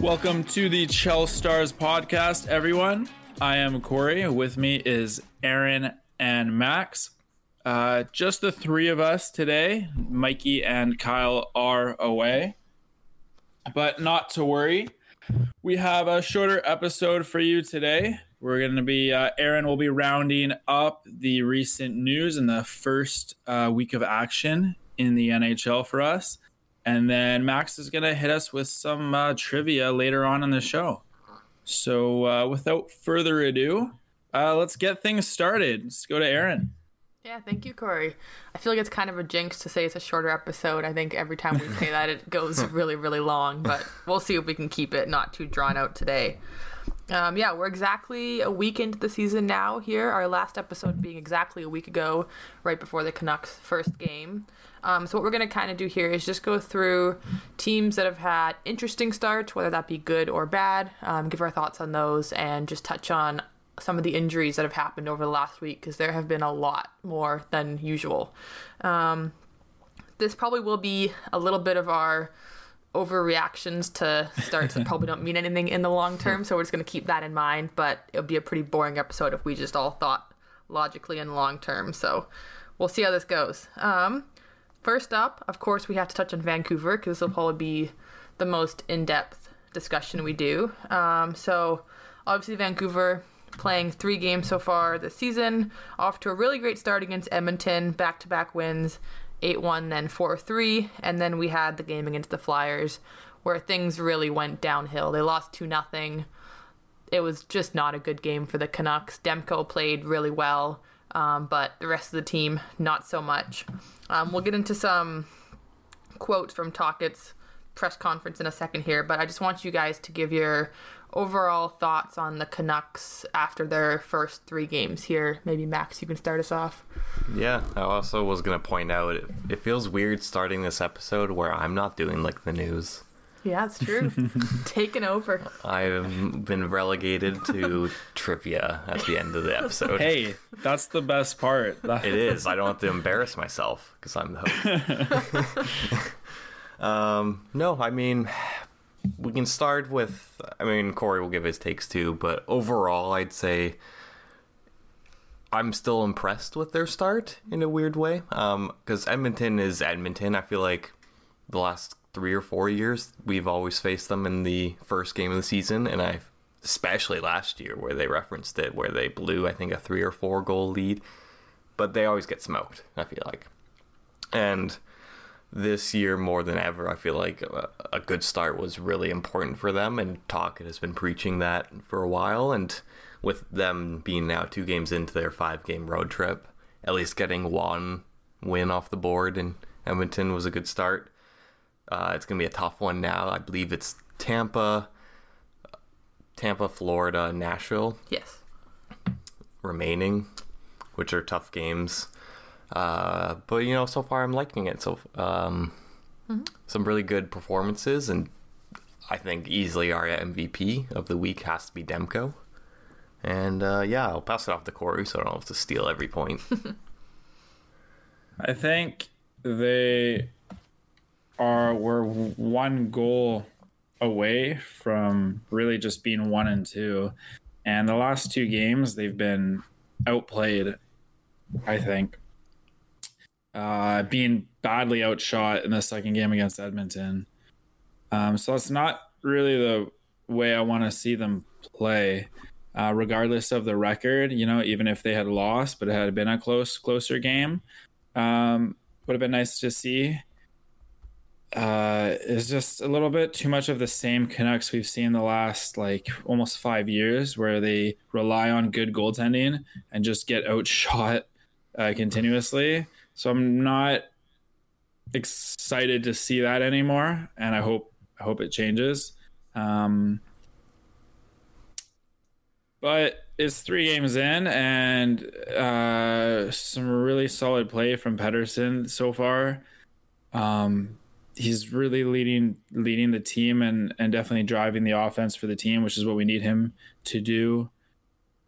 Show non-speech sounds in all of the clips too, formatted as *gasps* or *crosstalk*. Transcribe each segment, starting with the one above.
Welcome to the Chel Stars podcast, everyone. I am Corey. With me is Erin and Max. Uh, just the three of us today. Mikey and Kyle are away, but not to worry. We have a shorter episode for you today. We're going to be, uh, Erin will be rounding up the recent news in the first uh, week of action in the NHL for us. And then Max is going to hit us with some uh, trivia later on in the show. So uh, without further ado, uh, let's get things started. Let's go to Erin. Yeah, thank you, Corey. I feel like it's kind of a jinx to say it's a shorter episode. I think every time we *laughs* say that, it goes really, really long, but we'll see if we can keep it not too drawn out today. Um, yeah, we're exactly a week into the season now here, our last episode being exactly a week ago, right before the Canucks' first game. Um, so what we're going to kind of do here is just go through teams that have had interesting starts, whether that be good or bad, um, give our thoughts on those, and just touch on some of the injuries that have happened over the last week because there have been a lot more than usual. Um, this probably will be a little bit of our overreactions to starts that probably don't mean *laughs* anything in the long term, so we're just going to keep that in mind. But it'll be a pretty boring episode if we just all thought logically and long term. So we'll see how this goes. Um, First up, of course, we have to touch on Vancouver because this will probably be the most in depth discussion we do. Um, so, obviously, Vancouver playing three games so far this season, off to a really great start against Edmonton, back to back wins 8 1, then 4 3. And then we had the game against the Flyers where things really went downhill. They lost 2 0. It was just not a good game for the Canucks. Demko played really well um, but the rest of the team, not so much. Um, we'll get into some quotes from Tocchet's press conference in a second here, but I just want you guys to give your overall thoughts on the Canucks after their first three games here. Maybe Max, you can start us off. Yeah, I also was going to point out it, it feels weird starting this episode where I'm not doing like the news. Yeah, it's true. *laughs* Taken over. I've been relegated to *laughs* trivia at the end of the episode. Hey, that's the best part. *laughs* it is. I don't have to embarrass myself because I'm the host. um, no, I mean, we can start with. I mean, Corey will give his takes too, but overall, I'd say I'm still impressed with their start in a weird way. Because um, Edmonton is Edmonton. I feel like the last three or four years, we've always faced them in the first game of the season, and I, especially last year where they referenced it, where they blew I think a three or four goal lead, but they always get smoked. I feel like, and this year more than ever, I feel like a, a good start was really important for them, and Tocchet has been preaching that for a while, and with them being now two games into their five game road trip, at least getting one win off the board in Edmonton was a good start. Uh, it's going to be a tough one now. I believe it's Tampa, Tampa, Florida, Nashville. Yes. Remaining, which are tough games. Uh, but you know, so far I'm liking it. So um, mm-hmm. some really good performances, and I think easily our MVP of the week has to be Demko. And uh, yeah, I'll pass it off to Corey, so I don't have to steal every point. *laughs* *laughs* I think they are we're one goal away from really just being one and two. And the last two games, they've been outplayed, I think. Uh, being badly outshot in the second game against Edmonton. Um, so it's not really the way I want to see them play, uh, regardless of the record. You know, even if they had lost, but it had been a close, closer game, um, would have been nice to see uh, is just a little bit too much of the same Canucks we've seen the last like almost five years, where they rely on good goaltending and just get outshot uh, continuously. So I'm not excited to see that anymore, and I hope I hope it changes. Um, but it's three games in, and uh, some really solid play from Pettersson so far. Um, he's really leading leading the team and and definitely driving the offense for the team, which is what we need him to do.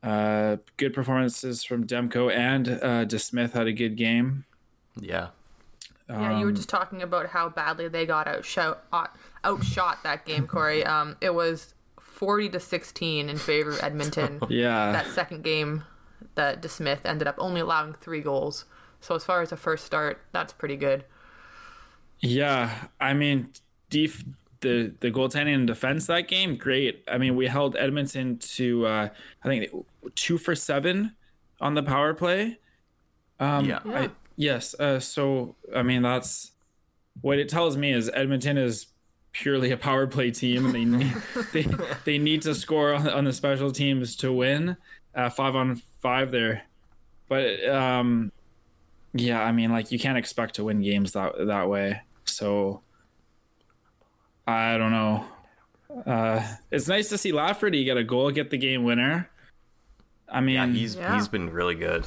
Uh, good performances from Demko and uh, DeSmith had a good game. Yeah. Yeah, you were Um, just talking about how badly they got outshot, out- outshot that game, Corey. *laughs* Um, it was 40 to 16 in favor of Edmonton. *laughs* Yeah. that second game that DeSmith ended up only allowing three goals. So as far as a first start, that's pretty good. Yeah, I mean, def- the the goaltending and defense that game, great. I mean, we held Edmonton to uh, I think two for seven on the power play. Um, Yeah. I, yes. Uh, so I mean, that's what it tells me is Edmonton is purely a power play team, and they need *laughs* they they need to score on, on the special teams to win. Uh, five on five there, but um, yeah, I mean, like you can't expect to win games that that way. So I don't know. Uh, it's nice to see Lafferty get a goal, get the game winner. I mean, Yeah, he's Yeah. he's been really good.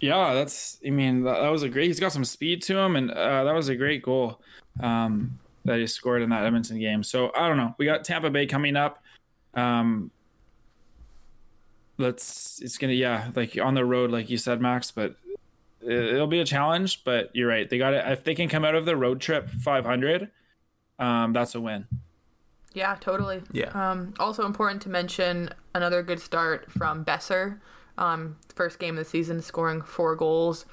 yeah, that's. I mean, that, that was a great. He's got some speed to him, and uh, that was a great goal um, that he scored in that Edmonton game. So I don't know. We got Tampa Bay coming up. Um, let's. It's gonna yeah, like on the road, like you said, Max. But it- it'll be a challenge. But you're right. They got it. If they can come out of the road trip 500, um, that's a win. Yeah, totally. Yeah. Um, also important to mention another good start from Boeser. Um, first game of the season, scoring four goals.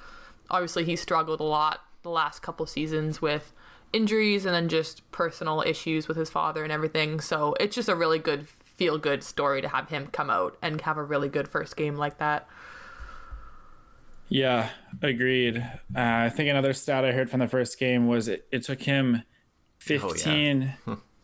Obviously, he struggled a lot the last couple seasons with injuries and then just personal issues with his father and everything. So it's just a really good feel good story to have him come out and have a really good first game like that. Yeah, agreed. Uh, I think another stat I heard from the first game was it, it took him 15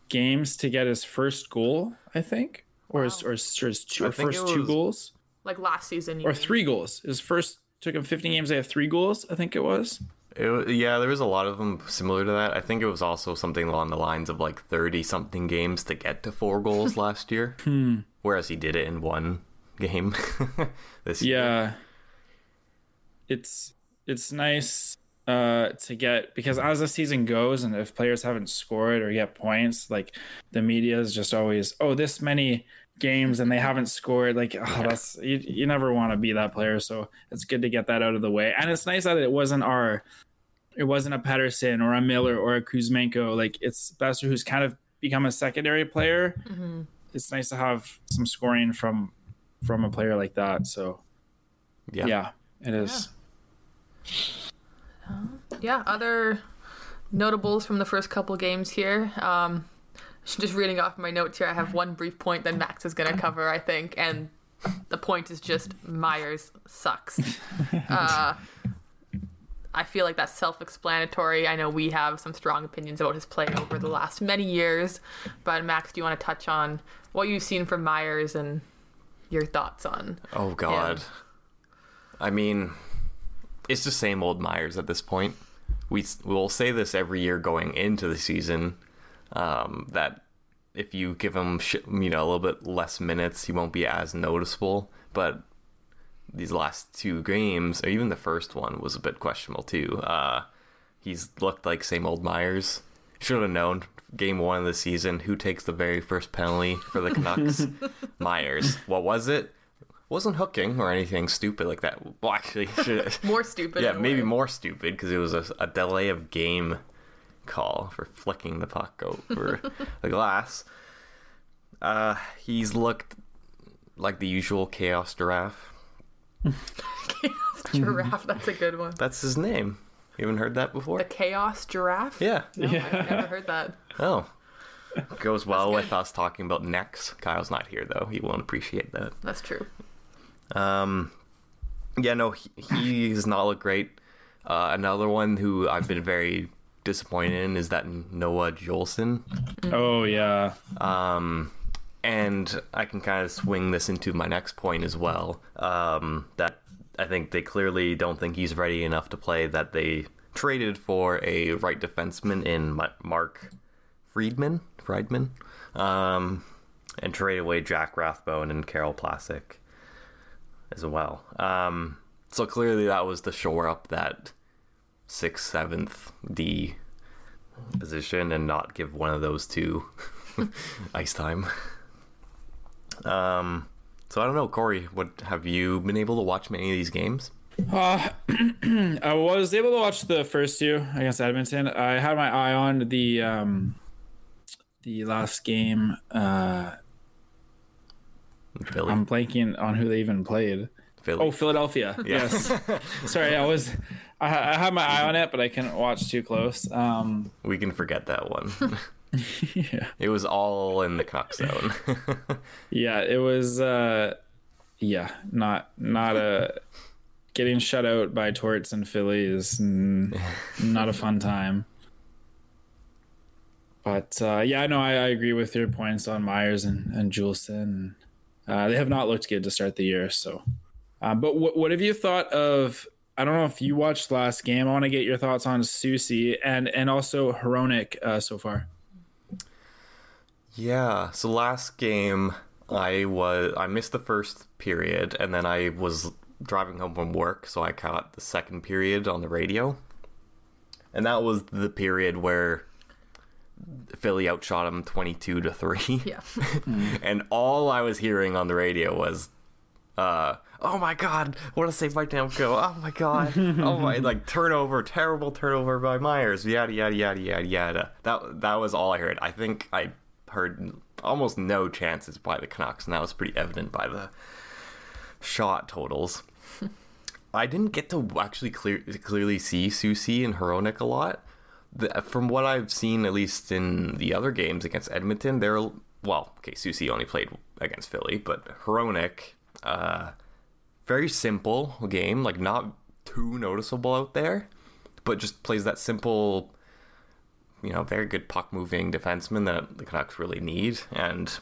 games to get his first goal, I think, or his, or his, or his two, or first it two goals, Like last season, or mean. three goals. His first took him 15 games. They have three goals, I think it was. It, yeah, there was a lot of them similar to that. I think it was also something along the lines of like 30 something games to get to four goals *laughs* last year. Whereas he did it in one game *laughs* this year. Yeah, it's it's nice uh, to get because as the season goes, and if players haven't scored or get points, like the media is just always, oh, this many games and they haven't scored. Like, oh, that's you, you never want to be that player. So it's good to get that out of the way, and it's nice that it wasn't our, it wasn't a Pettersson or a Miller or a Kuzmenko. Like it's Boeser who's kind of become a secondary player. It's nice to have some scoring from from a player like that. So Yeah. yeah, it is. yeah, other notables from the first couple games here. Um, just reading off my notes here, I have one brief point that Max is going to cover, I think, and the point is just Myers sucks. *laughs* Uh, I feel like that's self-explanatory. I know we have some strong opinions about his play over the last many years, but Max, do you want to touch on what you've seen from Myers and your thoughts on? Oh God. I mean, it's the same old Myers at this point. We we'll say this every year going into the season um, that if you give him sh- you know a little bit less minutes, he won't be as noticeable. But these last two games, or even the first one, was a bit questionable too. Uh, he's looked like same old Myers. Should have known game one of the season who takes the very first penalty for the Canucks. *laughs* Myers. What was it? Wasn't hooking or anything stupid like that. Well, actually, *laughs* More stupid. yeah, maybe way. more stupid because it was a, a delay of game call for flicking the puck over *laughs* the glass. Uh, he's looked like the usual chaos giraffe. Chaos giraffe. That's a good one. That's his name. You haven't heard that before? The chaos giraffe. Yeah. No, I've never heard that. Oh. *laughs* Goes well with us talking about necks. Kyle's not here though. He won't appreciate that. That's true. Um, yeah, no, he, he's not look great. Uh, another one who I've been very disappointed in is that Noah Juulsen. Oh yeah. Um, and I can kind of swing this into my next point as well. Um, that I think they clearly don't think he's ready enough to play. That they traded for a right defenseman in Mark Friedman, Friedman, um, and traded away Jack Rathbone and Karel Plasek as well. Um, so clearly that was to shore up that sixth, seventh D position and not give one of those two *laughs* ice time. Um, so I don't know, Corey. What have you been able to watch many of these games? Uh, *clears throat* I was able to watch the first two against Edmonton. I had my eye on the um, the last game. Uh, Philly. I'm blanking on who they even played. Philly. Oh, Philadelphia. Yes. *laughs* Sorry, I was. I, I had my eye on it, but I couldn't watch too close. Um, we can forget that one. *laughs* yeah. it was all in the cock zone. *laughs* Yeah, it was. Uh, yeah, not not a getting shut out by Torts and Philly is mm, not a fun time. But uh, yeah, no, I, I agree with your points on Myers and and Juulsen. Uh, they have not looked good to start the year. So, uh, but what what have you thought of? I don't know if you watched last game. I want to get your thoughts on Soucy and and also Hronek uh, so far. Yeah. So last game, I was I missed the first period, and then I was driving home from work, so I caught the second period on the radio, and that was the period where Philly outshot him twenty-two to three. *laughs* Yeah. and all I was hearing on the radio was, uh, "Oh my god, what a save by Demko! Oh my god, oh my *laughs* like turnover, terrible turnover by Myers, yada yada yada yada yada." That that was all I heard. I think I heard almost no chances by the Canucks, and that was pretty evident by the shot totals. *laughs* I didn't get to actually clear, clearly see Soucy and Hronek a lot. The, from what I've seen, at least in the other games against Edmonton, they're well. Okay, Soucy only played against Philly, but Hronek, uh, very simple game, like not too noticeable out there, but just plays that simple, you know, very good puck moving defenseman that the Canucks really need, and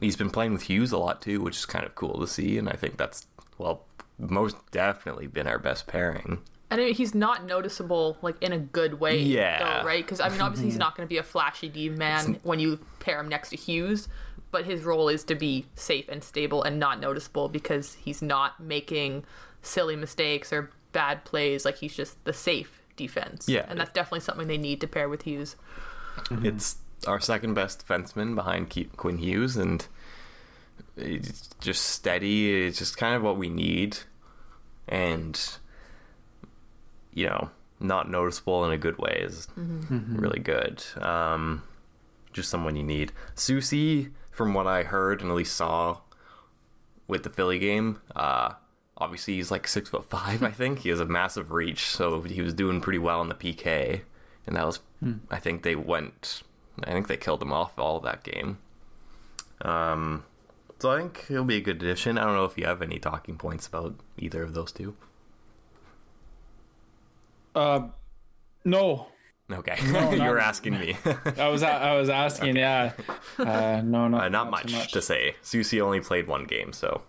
he's been playing with Hughes a lot too, which is kind of cool to see, and I think that's well, most definitely been our best pairing. And I mean, he's not noticeable like in a good way, Yeah. though, right? Because I mean, obviously he's *laughs* not going to be a flashy D man when you pair him next to Hughes, but his role is to be safe and stable and not noticeable because he's not making silly mistakes or bad plays. Like he's just the safe defense. Yeah. and that's definitely something they need to pair with Hughes. Mm-hmm. It's our second best defenseman behind Ke- Quinn Hughes, and it's just steady. It's just kind of what we need, and you know, not noticeable in a good way is really good. Um, just someone you need. Soucy, from what I heard and at least saw with the Philly game, uh, obviously he's like six foot five. I think he has a massive reach, so he was doing pretty well in the PK, and that was. I think they went. I think they killed him off all of that game. Um, so I think he'll be a good addition. I don't know if you have any talking points about either of those two. Uh, no, Okay, No, *laughs* you were asking me. *laughs* I was I was asking. Yeah, uh, no, not *laughs* uh, not too much, to say. Soucy only played one game, so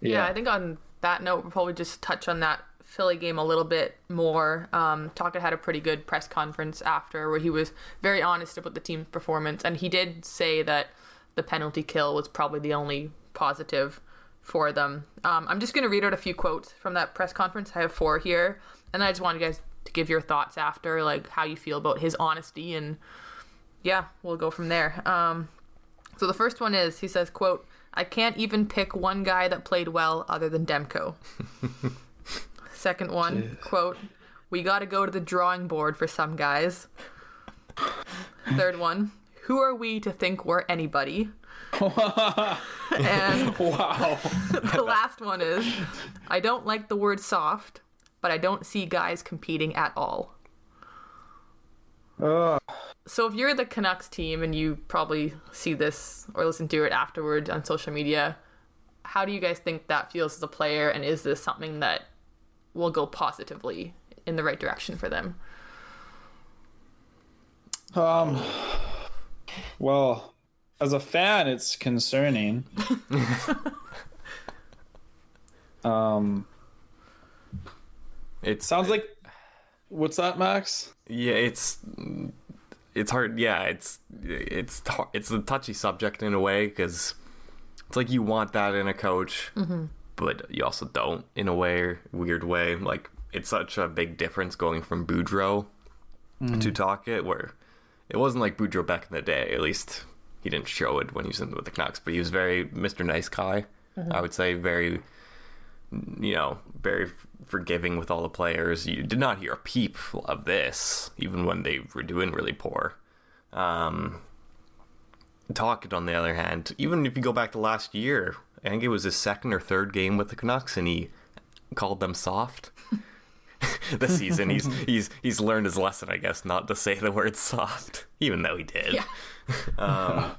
Yeah. I think on that note, we'll probably just touch on that Philly game a little bit more. Um, Tocchet had a pretty good press conference after where he was very honest about the team's performance, and he did say that the penalty kill was probably the only positive for them. Um, I'm just going to read out a few quotes from that press conference. I have four here, and I just want you guys to give your thoughts after, like how you feel about his honesty, and yeah, we'll go from there. Um, so the first one is he says, quote, I can't even pick one guy that played well other than Demko. *laughs* Second one, quote, we got to go to the drawing board for some guys. Third one, who are we to think we're anybody? *laughs* and Wow. *laughs* the last one is, I don't like the word soft, but I don't see guys competing at all. So if you're the Canucks team and you probably see this or listen to it afterwards on social media, how do you guys think that feels as a player and is this something that will go positively in the right direction for them? Um. Well, as a fan, it's concerning. *laughs* um. It Sounds like. What's that, Max? Yeah, it's it's hard. Yeah, it's it's it's a touchy subject in a way because it's like you want that in a coach, mm-hmm. but you also don't in a way, weird way. Like it's such a big difference going from Boudreau mm-hmm. to Tocchet, where it wasn't like Boudreau back in the day. At least he didn't show it when he was in with the Canucks, but he was very Mr. Nice Guy. Mm-hmm. I would say very you know, very forgiving with all the players. You did not hear a peep of this, even when they were doing really poor. Um, Tocchet, on the other hand, even if you go back to last year, I think it was his second or third game with the Canucks, and he called them soft. *laughs* this season, he's *laughs* he's he's learned his lesson, I guess, not to say the word soft, even though he did. Yeah. *laughs* um,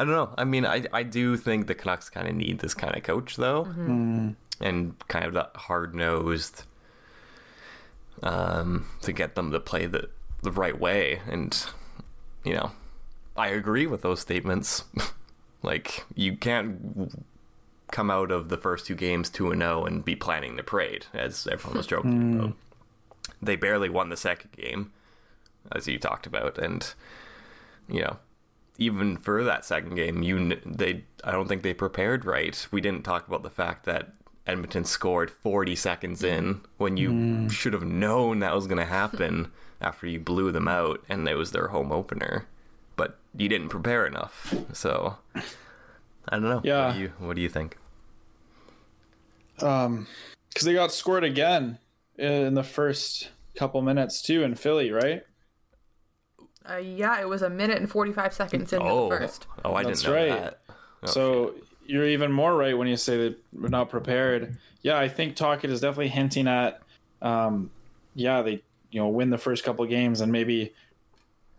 I don't know. I mean, I I do think the Canucks kind of need this kind of coach, though, Mm. and kind of that hard nosed, um, to get them to play the the right way. And you know, I agree with those statements. *laughs* like you can't come out of the first two games 2 and 0 and be planning the parade as everyone was joking about. They barely won the second game as you talked about and you know, even for that second game, you they I don't think they prepared right. We didn't talk about the fact that Edmonton scored 40 seconds in when you should have known that was going to happen *laughs* after you blew them out and it was their home opener. But you didn't prepare enough. So I don't know. Yeah. What do you, what do you think? Um, because they got scored again in the first couple minutes too in Philly, right? Uh, yeah, it was a minute and 45 seconds into Oh, the first. oh, I That's didn't know right. that. Oh, so you're even more right when you say that we're not prepared. Yeah, I think Tocchet is definitely hinting at, um, yeah, they you know win the first couple games and maybe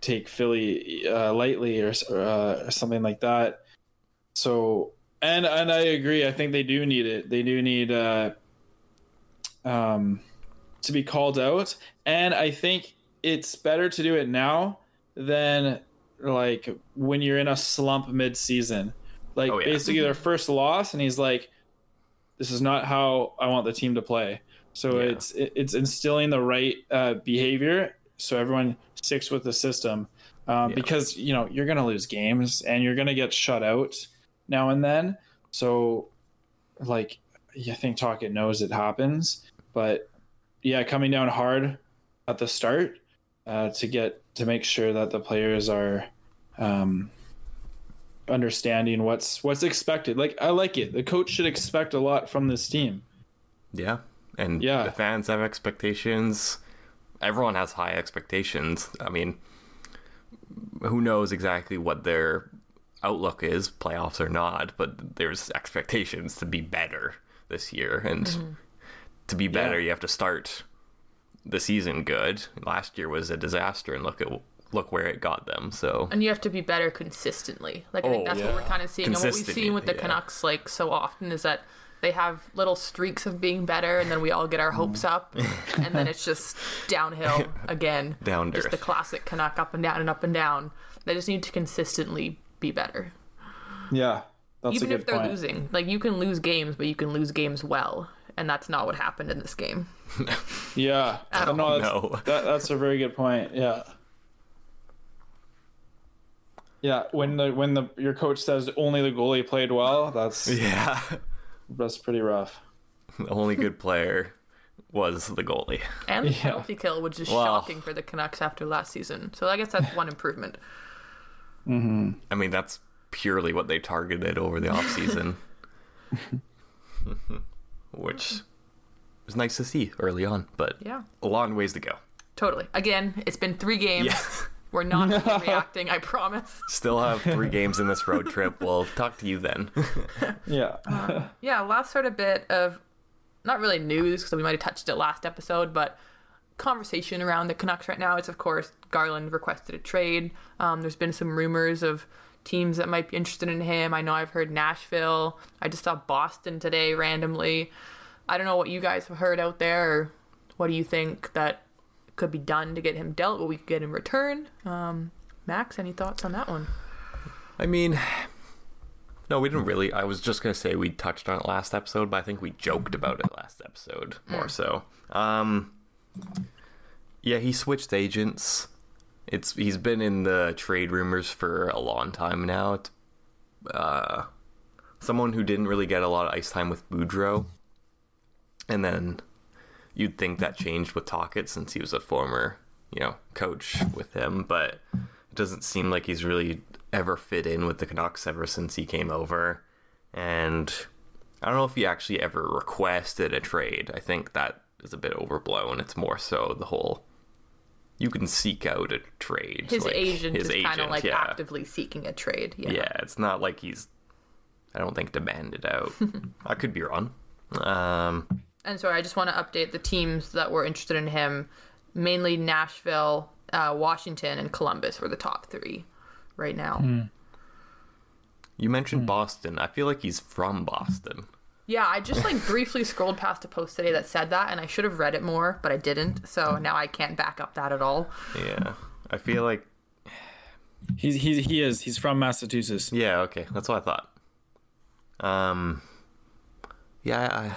take Philly uh, lightly or uh, or something like that. So and and I agree. I think they do need it. They do need uh, um, to be called out, and I think it's better to do it now than like when you're in a slump mid-season. Like Oh, yeah. basically their first loss, and he's like, "This is not how I want the team to play." So Yeah. it's it's instilling the right uh, behavior, so everyone sticks with the system. Um, Yeah. Because you know you're gonna lose games, and you're gonna get shut out now and then. So, like, I think Tocchet knows it happens, but yeah, coming down hard at the start uh, to get to make sure that the players are um, understanding what's what's expected. Like, I like it. The coach should expect a lot from this team. Yeah. And Yeah. the fans have expectations. Everyone has high expectations. I mean, who knows exactly what their outlook is, playoffs or not, but there's expectations to be better this year. And to be better, Yeah. you have to start the season good. Last year was a disaster, and look at look where it got them. So And you have to be better consistently. Like I think Oh, that's yeah. what we're kind of seeing, and what we've seen with the yeah. Canucks like so often is that they have little streaks of being better, and then we all get our hopes up, mm. and then it's just downhill *laughs* again. Down to just the classic Canuck up and down and up and down. They just need to consistently be better, Yeah, that's even a good if they're point. losing. Like you can lose games, but you can lose games well, and that's not what happened in this game. Yeah, *laughs* At all. no, that's, No. that, that's a very good point. Yeah. Yeah, when the when the your coach says only the goalie played well, that's *laughs* yeah, that's pretty rough. the only good player was the goalie. And the Yeah. penalty kill, which is Wow. shocking for the Canucks after last season. So I guess that's one improvement. Mm-hmm. I mean, that's purely what they targeted over the offseason. *laughs* Which was nice to see early on, but Yeah. a long ways to go. Totally. Again, it's been three games. Yeah. *laughs* We're not *laughs* reacting, I promise. Still have three *laughs* games in this road trip. We'll talk to you then. Yeah. Yeah, last sort of bit of not really news because we might have touched it last episode, but conversation around the Canucks right now is, of course, Garland requested a trade. Um, there's been some rumors of teams that might be interested in him. I know I've heard Nashville. I just saw Boston today randomly. I don't know what you guys have heard out there, or what do you think that could be done to get him dealt? What we could get in return? Um, Max, any thoughts on that one? I mean, no, we didn't really. I was just gonna say we touched on it last episode, but I think we joked about it last episode more so. Um, yeah, he switched agents. It's he's been in the trade rumors for a long time now. It's, uh, someone who didn't really get a lot of ice time with Boudreau, and then you'd think that changed with Tocchet since he was a former, you know, coach with him, but it doesn't seem like he's really ever fit in with the Canucks ever since he came over. And I don't know if he actually ever requested a trade. I think that is a bit overblown. It's more so the whole you can seek out a trade. His like, agent his is kind of agent, like yeah. actively seeking a trade. Yeah. Yeah, it's not like he's. I don't think demanded out. *laughs* I could be wrong. Um, And sorry, I just want to update the teams that were interested in him. Mainly Nashville, uh, Washington, and Columbus were the top three right now. Hmm. you mentioned Boston. I feel like he's from Boston. Yeah, I just like briefly scrolled past a post today that said that, and I should have read it more, but I didn't. So now I can't back up that at all. Yeah, I feel like He's he's he is. He's from Massachusetts. Yeah, okay, that's what I thought. Um, yeah,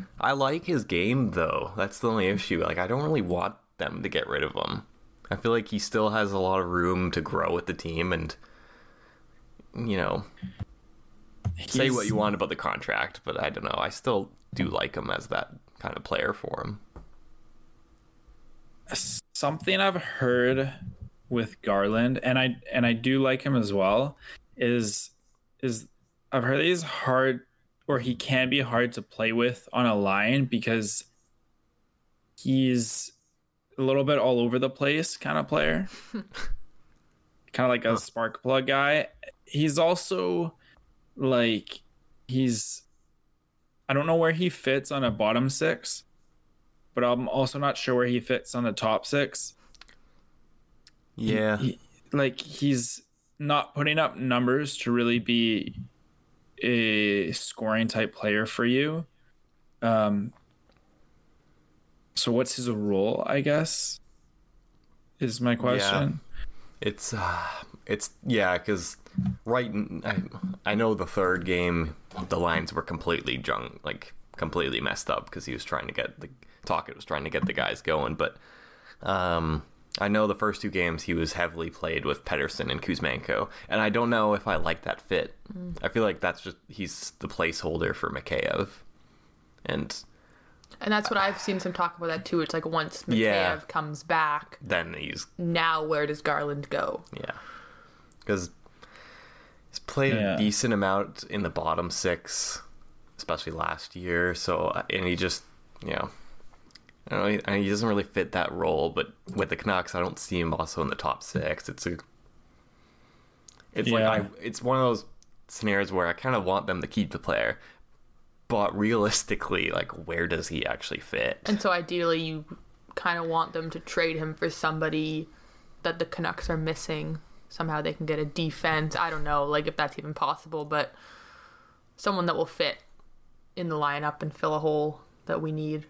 I, I like his game though. That's the only issue. Like, I don't really want them to get rid of him. I feel like he still has a lot of room to grow with the team, and you know, say what you want about the contract, but I don't know. I still do like him as that kind of player for him. something I've heard with Garland, and I and I do like him as well, is is I've heard he's hard or he can be hard to play with on a line because he's a little bit all over the place kind of player. *laughs* kind of like a spark plug guy. He's also like he's I don't know where he fits on a bottom six but I'm also not sure where he fits on the top six. Yeah, He, like he's not putting up numbers to really be a scoring type player for you. Um so what's his role, I guess? Is my question. It's uh, it's yeah, because right, I, I know the third game the lines were completely junk, like completely messed up because he was trying to get the Tocchet was trying to get the guys going, but um, I know the first two games he was heavily played with Pettersson and Kuzmenko, and I don't know if I like that fit. I feel like that's just he's the placeholder for Mikheyev, and And that's what I've seen some talk about that too. It's like once Mikheyev Yeah. comes back, then he's now where does Garland go? Yeah. Because he's played Yeah. a decent amount in the bottom six, especially last year. So, uh, and he just, you know, I don't know, he, he doesn't really fit that role. But with the Canucks, I don't see him also in the top six. It's a, it's Yeah. like I, it's one of those scenarios where I kind of want them to keep the player, but realistically, like, where does he actually fit? And so ideally, you kind of want them to trade him for somebody that the Canucks are missing. Somehow they can get a defense. I don't know, like if that's even possible, but someone that will fit in the lineup and fill a hole that we need.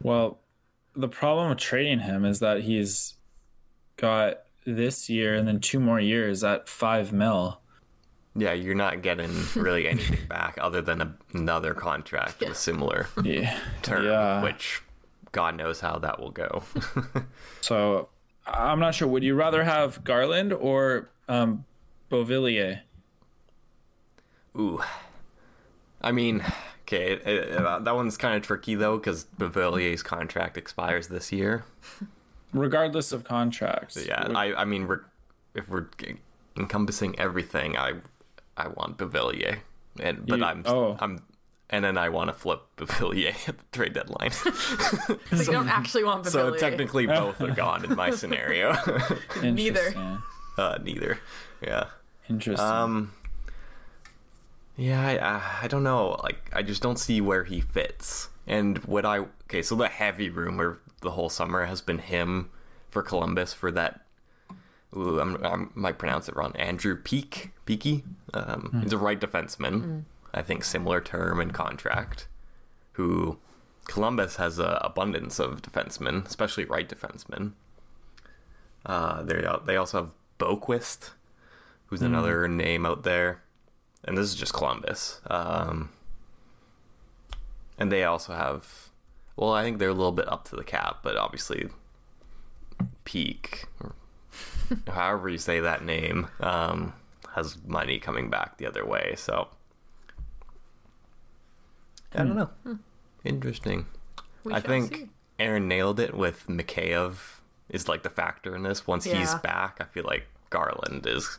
Well, the problem with trading him is that he's got this year and then two more years at five mil. Yeah, you're not getting really *laughs* anything back other than a, another contract with similar Yeah. term, Yeah. which God knows how that will go. *laughs* So I'm not sure. Would you rather have Garland or um, Beauvillier? Ooh, I mean, okay, it, it- uh, that one's kind of tricky though because Beauvillier's contract expires this year. Regardless of contracts. Yeah, Would- I, I mean, we're, if we're encompassing everything, I, I want Beauvillier, and but You- I'm, oh. I'm, and then I want to flip *laughs* Beauvillier at the trade deadline. *laughs* So you don't actually want so technically, *laughs* both are gone in my scenario. neither. Uh, neither. Yeah. Interesting. Um. Yeah, I, I I don't know. Like, I just don't see where he fits. And what I okay, so the heavy rumor the whole summer has been him for Columbus for that. Ooh, I'm, I might pronounce it wrong. Andrew Peeke, Peaky. Um, He's a right defenseman. I think similar term and contract. Who Columbus has a abundance of defensemen, especially right defensemen. Uh, they they also have Boqvist, who's another name out there, and this is just Columbus. Um, and they also have, well, I think they're a little bit up to the cap, but obviously, Peeke, *laughs* however you say that name, um, has money coming back the other way. So I don't know. Interesting. We I think see. Erin nailed it with Mikheyev is like the factor in this. Once he's back, I feel like Garland is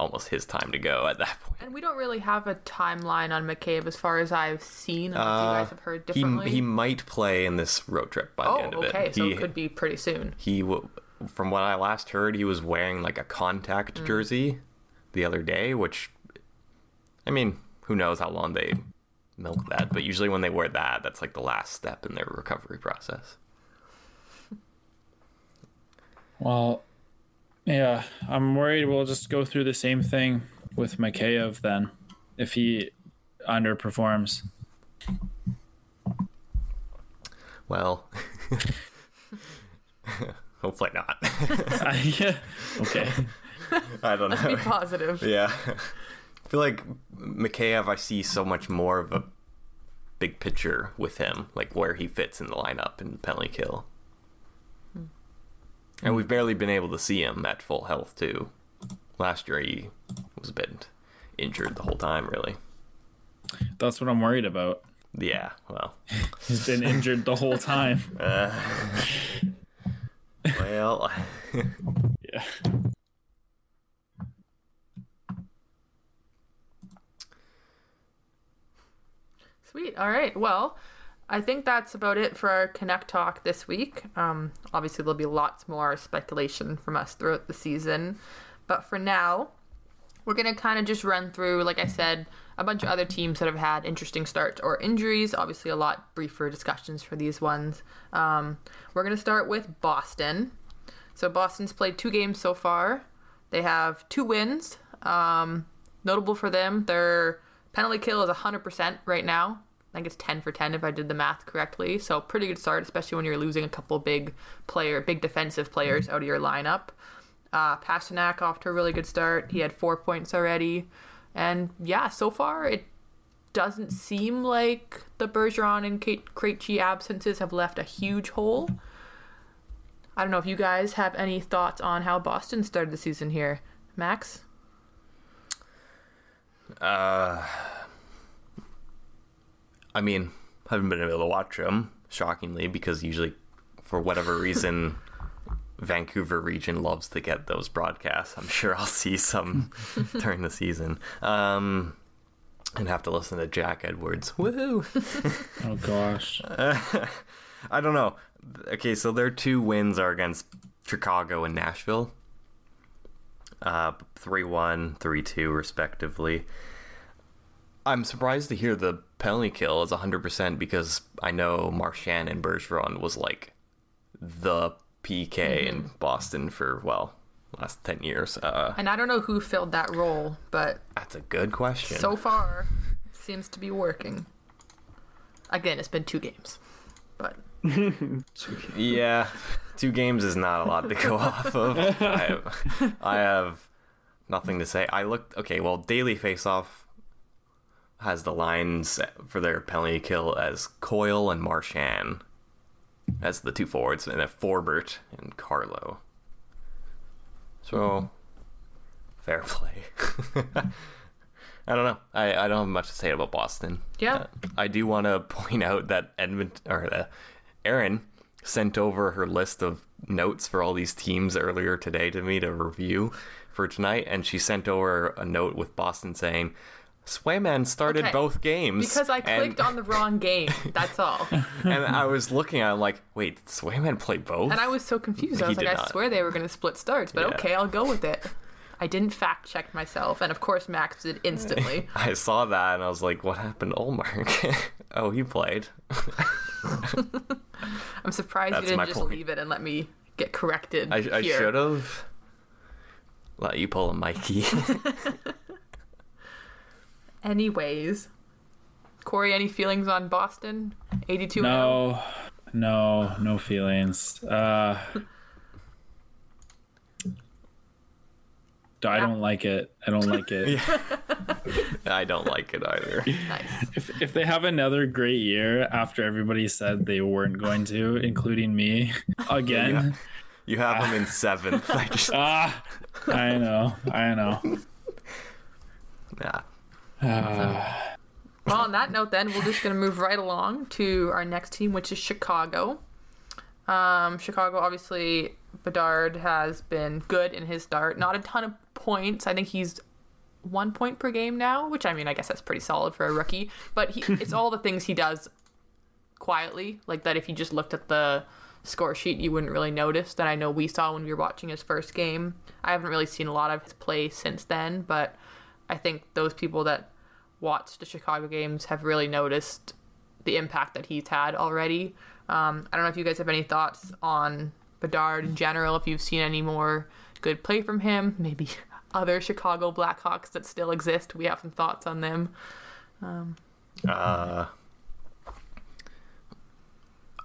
almost his time to go at that point. And we don't really have a timeline on McCabe as far as I've seen. Unless you guys have heard Uh, He differently. he might play in this road trip by the oh, end of okay. it. So he, it could be pretty soon. he w- from what I last heard, he was wearing like a contact Mm. jersey the other day, which I mean, who knows how long they milk that, but usually when they wear that, that's like the last step in their recovery process. Well, yeah, I'm worried we'll just go through the same thing with Mikheyev then, if he underperforms. Well, *laughs* hopefully not. *laughs* yeah. Okay. I don't know. Be positive. Yeah. I feel like Mikheyev, I see so much more of a big picture with him, like where he fits in the lineup and penalty kill. And we've barely been able to see him at full health, too. Last year, he was a bit injured the whole time, really. That's what I'm worried about. Yeah, well. *laughs* He's been injured the whole time. *laughs* Uh, well, *laughs* Yeah. Sweet. All right. Well, I think that's about it for our Connect talk this week. Um, obviously, there'll be lots more speculation from us throughout the season, but for now, we're gonna kind of just run through, like I said, a bunch of other teams that have had interesting starts or injuries. Obviously, a lot briefer discussions for these ones. Um, we're gonna start with Boston. So Boston's played two games so far. They have two wins. Um, notable for them, their penalty kill is 100% right now. I think it's 10 for 10 if I did the math correctly. So pretty good start, especially when you're losing a couple big player, big defensive players out of your lineup. Uh, Pastrnak off to a really good start. He had four points already. And yeah, so far it doesn't seem like the Bergeron and Kate Krejci absences have left a huge hole. I don't know if you guys have any thoughts on how Boston started the season here. Max? uh, I mean, haven't been able to watch them, shockingly, because usually, for whatever reason, *laughs* Vancouver region loves to get those broadcasts. I'm sure I'll see some *laughs* during the season. Um, and have to listen to Jack Edwards. Woohoo! Oh gosh. *laughs* I don't know. Okay, so their two wins are against Chicago and Nashville. Uh, 3-1, 3-2 respectively. I'm surprised to hear the penalty kill is 100% because I know Marchand and Bergeron was like the PK in Boston for well, last 10 years. Uh, And I don't know who filled that role, but that's a good question. so far seems to be working. Again, it's been two games. But *laughs* Yeah, two games is not a lot to go off of. I have, I have nothing to say. I looked okay. Well, Daily Faceoff has the lines for their penalty kill as Coyle and Marchand as the two forwards, and then Forbort and Carlo. So fair play. *laughs* I don't know. I, I don't have much to say about Boston. Yeah. Uh, I do want to *laughs* point out that Edmund or uh, Erin sent over her list of notes for all these teams earlier today to me to review for tonight, and she sent over a note with Boston saying, "Swayman started Okay. both games because I and- clicked on the wrong game, that's all. *laughs* and I was looking at, it, I'm like, wait, did Swayman play both? And I was so confused. I He was like, I not. swear they were going to split starts, but Yeah. okay, I'll go with it. I didn't fact check myself, and of course Max did instantly. *laughs* I saw that and I was like, what happened to Ullmark? *laughs* oh, he played. I'm surprised That's you didn't just point. leave it and let me get corrected. I, I should have let you pull a Mikey. Anyways, Corey, any feelings on Boston? 82 No, no, no feelings. Uh, I don't like it. I don't like it. *laughs* I don't like it either. Nice. If if they have another great year after everybody said they weren't going to, including me, *laughs* again. You have them in seventh. I just, Ah, I know, I know. nah. Well, on that note, then we're just going to move right along to our next team, which is Chicago. Um, Chicago, obviously, Bedard has been good in his start. Not a ton of points. I think he's one point per game now, which I mean, I guess that's pretty solid for a rookie. But he, it's all the things he does quietly, like that. If you just looked at the score sheet, you wouldn't really notice. That I know we saw when we were watching his first game. I haven't really seen a lot of his play since then, but I think those people that watched the Chicago games have really noticed the impact that he's had already. Um, I don't know if you guys have any thoughts on Bedard in general. If you've seen any more good play from him, maybe *laughs* other Chicago Blackhawks that still exist. We have some thoughts on them. Uh,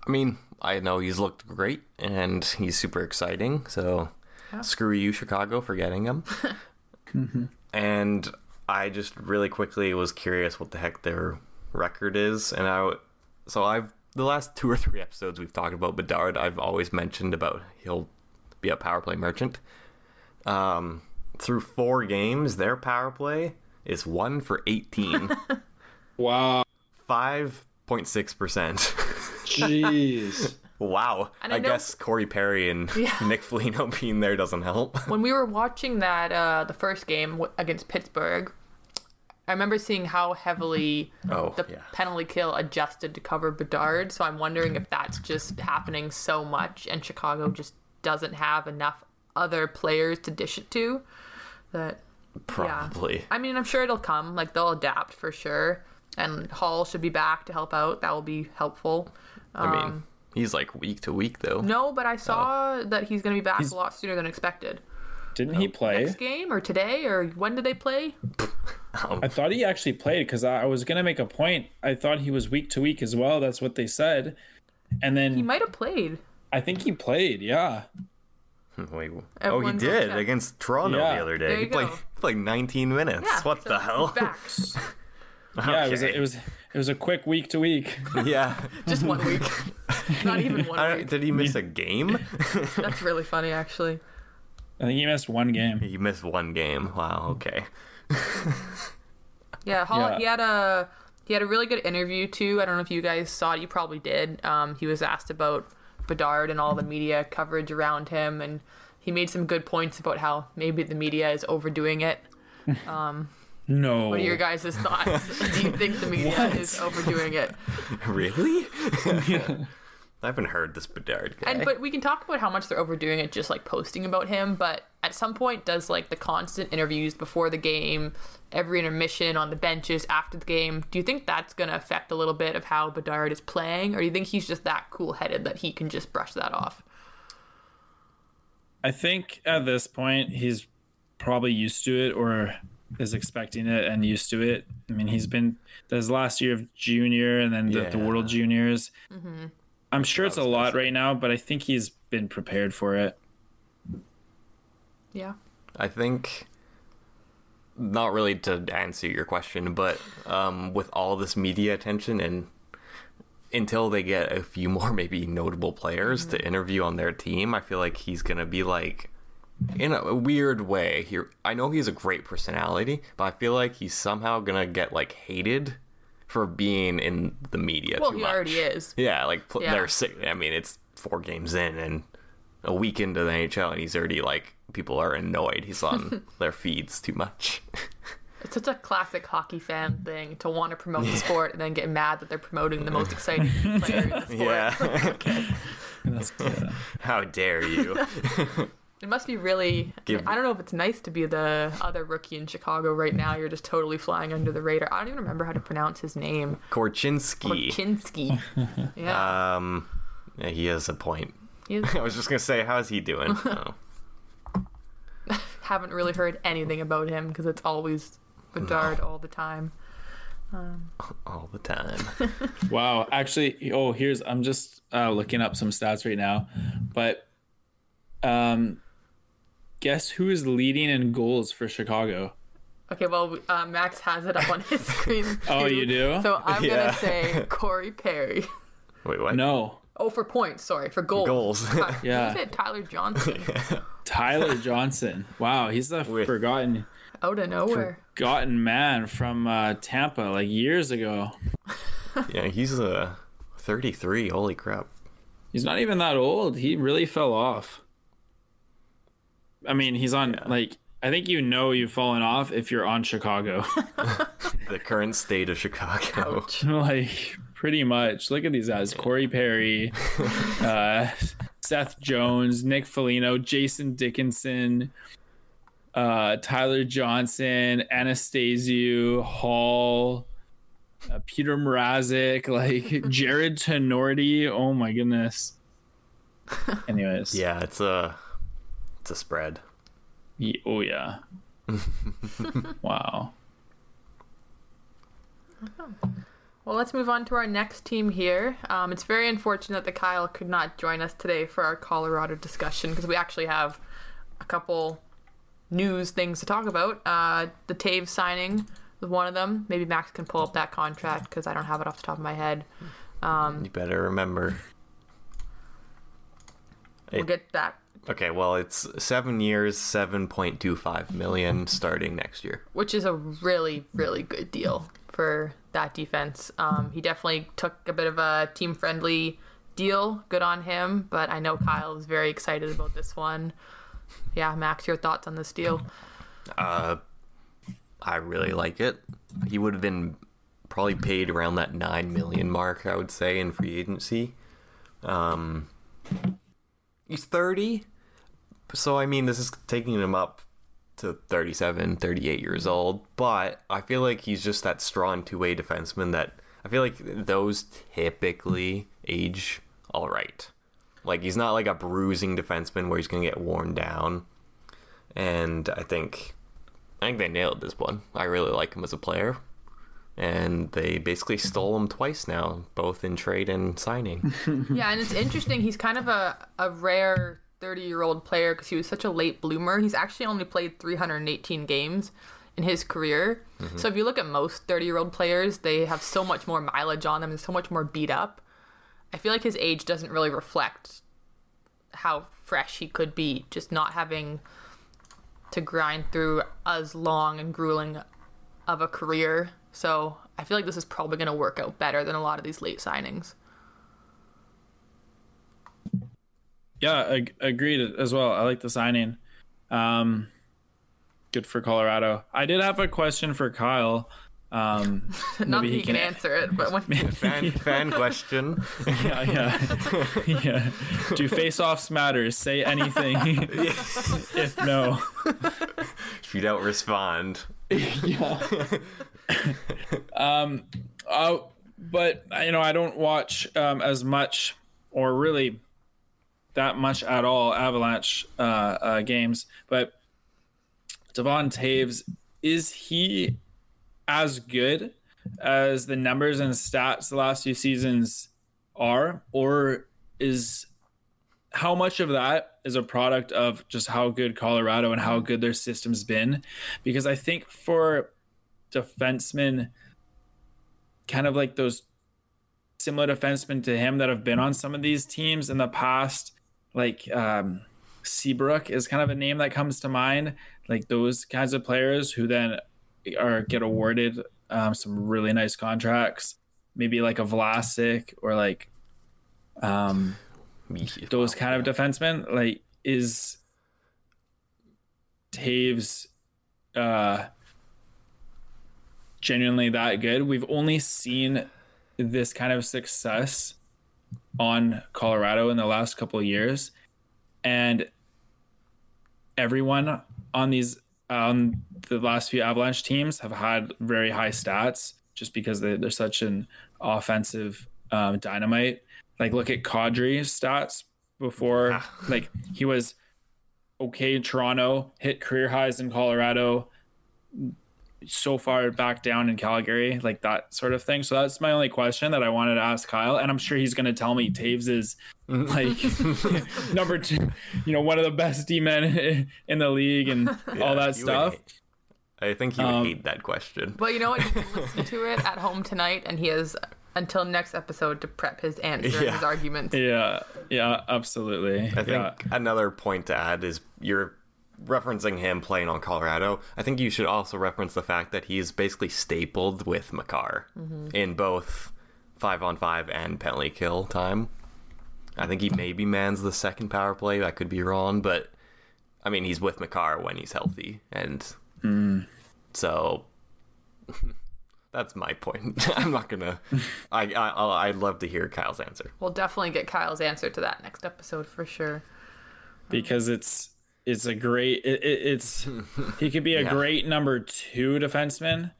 I mean, I know he's looked great and he's super exciting. So screw you, Chicago, for getting him. *laughs* and I just really quickly was curious what the heck their record is, and I so I've the last two or three episodes we've talked about Bedard. I've always mentioned about he'll be a power play merchant. Um, through four games, their power play is one for eighteen. *laughs* Wow. Five point six percent. *laughs* Jeez. Wow. And I, I know- guess Corey Perry and *laughs* Yeah. Nick Foligno *laughs* being there doesn't help. *laughs* When we were watching that, uh, the first game against Pittsburgh, I remember seeing how heavily Oh, the yeah. penalty kill adjusted to cover Bedard. So I'm wondering if that's just happening so much and Chicago just doesn't have enough other players to dish it to. That Probably. I mean, I'm sure it'll come. Like they'll adapt for sure. And Hall should be back to help out. That will be helpful. I mean, he's like week to week though. No, but I saw oh. that he's going to be back He's- a lot sooner than expected. Didn't he play? Next game or today or when did they play? *laughs* Oh. I thought he actually played because I I was gonna make a point. I thought he was week to week as well. That's what they said. And then He might have played. I think he played. Yeah. Hmm, wait. Oh, he did check. against Toronto Yeah. the other day. There He you played go. like 19 minutes. Yeah, what so the he's hell? *laughs* *laughs* Back. Yeah. It was. A, it was. It was a quick week to week. *laughs* yeah. Just one week. *laughs* Not even one I don't- week. did he miss a game? *laughs* That's really funny, actually. I think he missed one game. he missed one game. Wow. Okay. Yeah, Hall, Yeah. he had a he had a really good interview too. I don't know if you guys saw it. You probably did. Um, he was asked about Bedard and all the media coverage around him, and he made some good points about how maybe the media is overdoing it. No. What are your guys' thoughts? *laughs* Do you think the media What? is overdoing it? *laughs* really? *laughs* I haven't heard this Bedard guy. And but we can talk about how much they're overdoing it, just like posting about him. But at some point, does like the constant interviews before the game, every intermission on the benches after the game, do you think that's going to affect a little bit of how Bedard is playing, or do you think he's just that cool headed that he can just brush that off? I think at this point he's probably used to it or is expecting it and used to it. I mean, he's been this last year of junior and then the, the World Juniors. Mm-hmm. I'm sure it's a lot right now, but I think he's been prepared for it. Yeah. I think not really to answer your question, but um, with all this media attention and until they get a few *laughs* more maybe notable players to interview on their team, I feel like he's gonna be like in a weird way. Here, I know he's a great personality, but I feel like he's somehow gonna get like hated for being in the media. Well, too he much. already is. *laughs* Yeah, like pl- Yeah. they're sick. I mean, it's four games in and a week into the NHL, and he's already like people are annoyed. He's on *laughs* their feeds too much. *laughs* It's such a classic hockey fan thing to want to promote the sport and then get mad that they're promoting the most exciting player in the sport. yeah, That's good. how dare you? It must be really. Give- I don't know if it's nice to be the other rookie in Chicago right now. You're just totally flying under the radar. I don't even remember how to pronounce his name. Korchinski. Korchinski. *laughs* Yeah. Um, yeah, he has a point. is- *laughs* I was just gonna say, how's he doing? *laughs* Oh. haven't really heard anything about him because it's always Bedard all the time. all the time. Wow. Actually, oh, here's I'm just uh, looking up some stats right now, but um, guess who is leading in goals for Chicago? Okay, well, uh, Max has it up on his *laughs* screen. Oh, you do? So I'm Yeah. gonna say *laughs* Corey Perry. Wait, what? No, Oh, for points. Sorry, for goals. Goals. *laughs* Ty- Yeah. Who was? Tyler Johnson. Tyler Johnson. Wow, he's the With- forgotten Out of nowhere. forgotten man from uh, Tampa like years ago. yeah, he's uh, 33. Holy crap. He's not even that old. He really fell off. I mean, he's on like I think you know you've fallen off if you're on Chicago. *laughs* the current state of Chicago. Ouch. *laughs* like pretty much. Look at these guys: Corey Perry, *laughs* uh, Seth Jones, Nick Foligno, Jason Dickinson, uh, Tyler Johnson, Athanasiou Hall, uh, Peter Mrazek, like Jarred Tinordi. Oh my goodness. Anyways, Yeah, it's a it's a spread. Ye- oh yeah. *laughs* wow. Well, let's move on to our next team here. Um, it's very unfortunate that Kyle could not join us today for our Colorado discussion because we actually have a couple news things to talk about. Uh, the Toews signing was one of them. Maybe Max can pull up that contract because I don't have it off the top of my head. You better remember. We'll It- get that, Okay, well, it's seven years, seven point two five million starting next year. which is a really, really good deal for that defense. Um, he definitely took a bit of a team friendly deal. Good on him. But I know Kyle is very excited about this one. Yeah, Max, your thoughts on this deal? Uh, I really like it. He would have been probably paid around that nine million mark, I would say, in free agency. Um, he's thirty, so I mean, this is taking him up to 37, 38 years old. But I feel like he's just that strong two-way defenseman that I feel like those typically age all right. Like he's not like a bruising defenseman where he's gonna get worn down. And I think I think they nailed this one. I really like him as a player. And they basically stole him twice now, both in trade and signing. *laughs* Yeah, and it's interesting. He's kind of a, a rare 30 year old player because he was such a late bloomer. He's actually only played 318 games in his career. Mm-hmm. So if you look at most 30 year old players, they have so much more mileage on them and so much more beat up. I feel like his age doesn't really reflect how fresh he could be, just not having to grind through as long and grueling of a career. So I feel like this is probably going to work out better than a lot of these late signings. Yeah, ag- agreed as well. I like the signing. Um, good for Colorado. I did have a question for Kyle. Um, *laughs* Not that maybe he can answer it, but when *laughs* fan, fan question. *laughs* yeah, yeah, yeah. Do face-offs matter? Say anything. if no, If you don't respond, yeah. um, uh, but you know, I don't watch um, as much, or really that much at all, Avalanche uh, uh, games. But Devon Toews is he as good as the numbers and stats the last few seasons are, or is how much of that is a product of just how good Colorado and how good their system's been? Because I think for defensemen, kind of like those similar defensemen to him that have been on some of these teams in the past, like um, Seabrook is kind of a name that comes to mind. Like those kinds of players who then are get awarded um, some really nice contracts, maybe like a Vlasic or like um, those kind of defensemen. Like is Toews uh, genuinely that good? We've only seen this kind of success on Colorado in the last couple of years, and everyone on these on the last few Avalanche teams have had very high stats just because they, they're such an offensive um, dynamite. Like look at Kadri's stats before, like he was okay in Toronto, hit career highs in Colorado, so far back down in Calgary, like that sort of thing. So that's my only question that I wanted to ask Kyle, and I'm sure he's going to tell me Toews is like *laughs* number two, you know, one of the best D men *laughs* in the league and *laughs* all that stuff. hate- I think he would Um, hate that question. But you know what? You can listen to it at home tonight, and he has until next episode to prep his answer and Yeah. his arguments. Yeah, yeah, absolutely. I think yeah. another point to add is you're referencing him playing on Colorado. I think you should also reference the fact that he's basically stapled with Makar mm-hmm. in both five on five and penalty kill time. I think he maybe mans the second power play. I could be wrong, but I mean, he's with Makar when he's healthy, and mm. so *laughs* that's my point. *laughs* I'm not gonna. I, I I'd love to hear Kyle's answer. We'll definitely get Kyle's answer to that next episode for sure. because it's it's a great it, it, it's *laughs* he could be a Yeah. great number two defenseman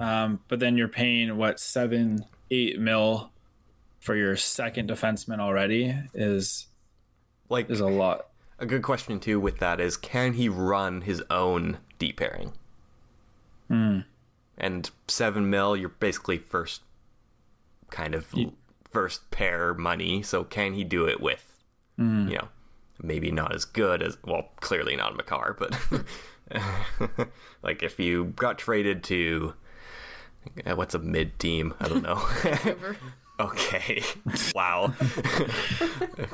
um but then you're paying what seven eight mil for your second defenseman already is Like is a lot a good question too with that is, can he run his own deep pairing? And seven mil, you're basically first kind of first pair money. So can he do it with, you know, maybe not as good as well, clearly not Makar, but *laughs* like if you got traded to uh, what's a mid team? I don't know. *laughs* *laughs* Okay, wow.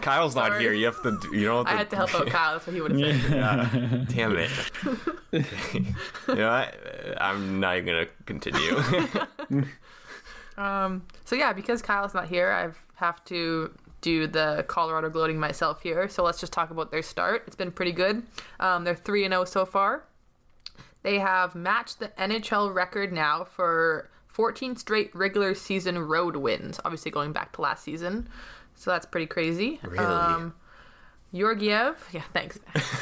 Kyle's not here. You have to. You don't I have had to. to help out Kyle. That's what he would have said. Damn it. you know what? I'm not even gonna continue. Um, so yeah, because Kyle's not here, I have have to do the Colorado gloating myself here. So let's just talk about their start. It's been pretty good. Um, they're three and zero so far. They have matched the NHL record now for 14 straight regular season road wins. Obviously, going back to last season, so that's pretty crazy. Really? Um, Georgiev, yeah, thanks.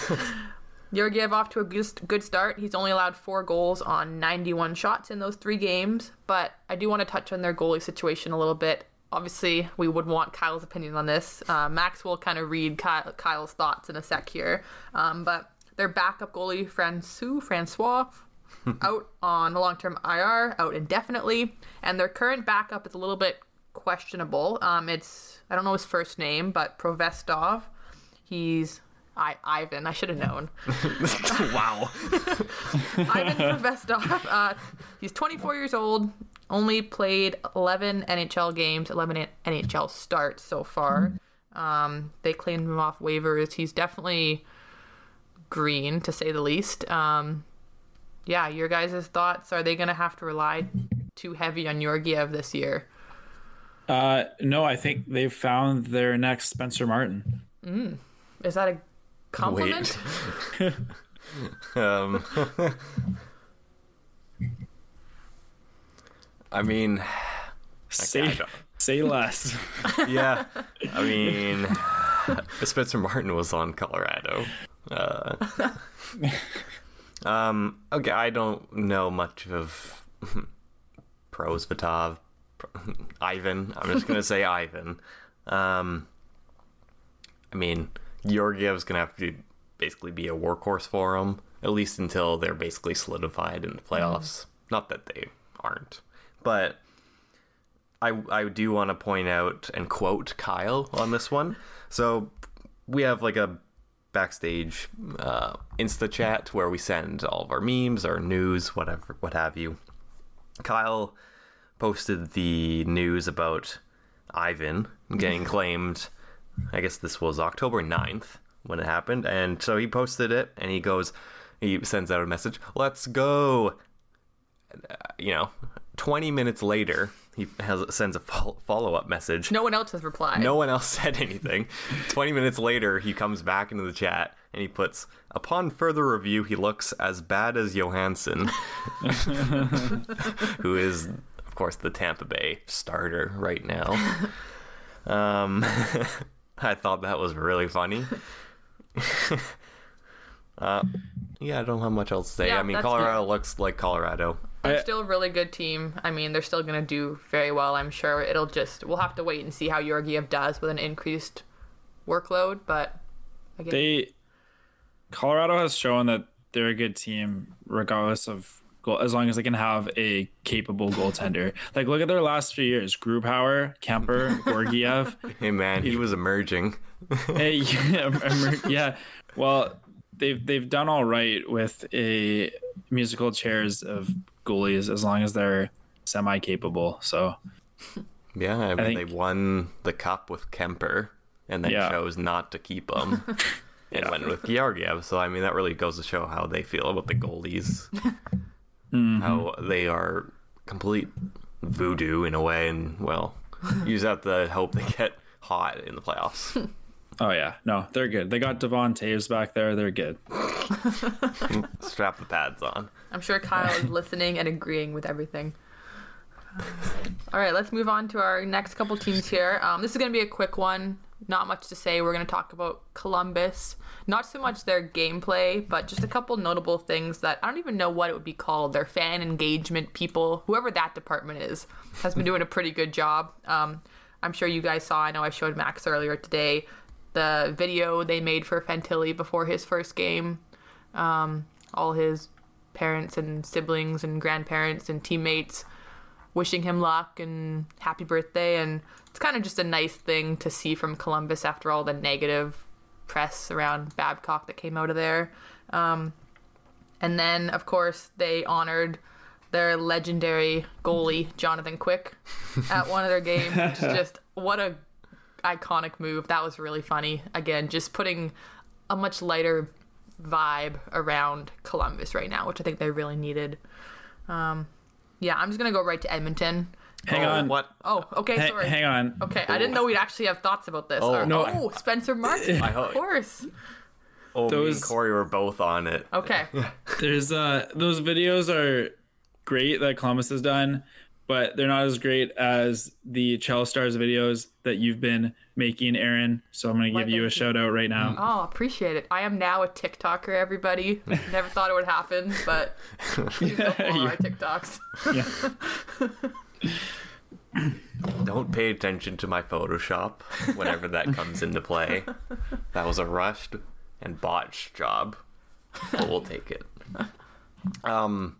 *laughs* Georgiev off to a good, good start. He's only allowed four goals on 91 shots in those three games, but I do want to touch on their goalie situation a little bit. Obviously, we would want Kyle's opinion on this. Uh, Max will kind of read Kyle, Kyle's thoughts in a sec here, um, but their backup goalie, Francouz, Francouz *laughs* out on long-term IR, out indefinitely, and their current backup is a little bit questionable. Um, it's I don't know his first name, but Prosvetov. He's I, Ivan. I should have known. *laughs* wow. *laughs* Ivan Prosvetov. Uh, he's 24 years old. Only played 11 NHL games, 11 NHL starts so far. Um, they claimed him off waivers. He's definitely green, to say the least. Um, yeah, your guys' thoughts? Are they going to have to rely too heavy on Georgiev this year? uh no i think they've found their next spencer martin Is that a compliment? *laughs* um, *laughs* I mean, say I say less *laughs* yeah. I mean, *laughs* *laughs* Spencer Martin was on Colorado. Uh, um, okay, I don't know much of pros Ivan. I'm just gonna say Ivan. Um, I mean, Georgiev's gonna have to basically be a workhorse for him, at least until they're basically solidified in the playoffs. Not that they aren't, but I I do want to point out and quote Kyle on this one. So we have like a backstage uh, Insta chat where we send all of our memes, our news, whatever, what have you. Kyle posted the news about Ivan getting *laughs* claimed. I guess this was October 9th when it happened. And so he posted it and he goes, he sends out a message, let's go. You know, 20 minutes later, he has sends a follow up message. No one else has replied. No one else *laughs* said anything. 20 minutes later, he comes back into the chat and he puts, Upon further review, he looks as bad as Johansson, *laughs* who is, of course, the Tampa Bay starter right now. Um, *laughs* I thought that was really funny. uh, yeah, I don't have much else to say. Yeah, I mean, Colorado looks like Colorado. They're I- still a really good team. I mean, they're still going to do very well, I'm sure. It'll just, we'll have to wait and see how Georgiev does with an increased workload, but again, they Colorado has shown that they're a good team regardless of goal as long as they can have a capable goaltender. like look at their last few years: Grubauer, Kuemper, *laughs* Georgiev. Hey, man, he was emerging. *laughs* hey, yeah, *laughs* emer- yeah. Well, they've they've done all right with a musical chairs of goalies as long as they're semi capable. So Yeah, I mean, think- they won the cup with Kuemper and then Yeah. chose not to keep him *laughs* and went with Georgiev. So, I mean, that really goes to show how they feel about the goalies. Mm-hmm. How they are complete voodoo in a way. And, well, you just have to hope they get hot in the playoffs. *laughs* oh yeah, no, they're good. They got Devon Toews back there. They're good. *laughs* Strap the pads on. I'm sure Kyle is listening and agreeing with everything. All right, let's move on to our next couple teams here. Um, this is going to be a quick one. Not much to say. We're going to talk about Columbus. Not so much their gameplay, but just a couple notable things that I don't even know what it would be called. Their fan engagement people, whoever that department is, has been doing a pretty good job. Um, I'm sure you guys saw, I know I showed Max earlier today, the video they made for Fantilli before his first game. Um, all his parents and siblings and grandparents and teammates wishing him luck and happy birthday and it's kind of just a nice thing to see from Columbus after all the negative press around Babcock that came out of there. Um, and then of course they honored their legendary goalie Jonathan Quick at one of their games, which is *laughs* just what a iconic move. That was really funny. Again, just putting a much lighter vibe around Columbus right now, which I think they really needed. Um, yeah, I'm just gonna go right to Edmonton. Hang Oh, on. What? Oh, okay, Ha- sorry. hang on. Okay, I didn't know we'd actually have thoughts about this. Oh, Or- no. oh, Spencer Martin, I of hope- course. Oh, me Those- and Corey were both on it. Okay, *laughs* There's uh those videos are great that Columbus has done, but they're not as great as the Chel Stars videos that you've been making, Erin. So I'm gonna give you a you. shout out right now. oh, appreciate it. I am now a TikToker. Everybody, *laughs* never thought it would happen, but *laughs* please go follow our TikToks. Don't pay attention to my Photoshop whenever that *laughs* comes into play. That was a rushed and botched job, but we'll take it. Um,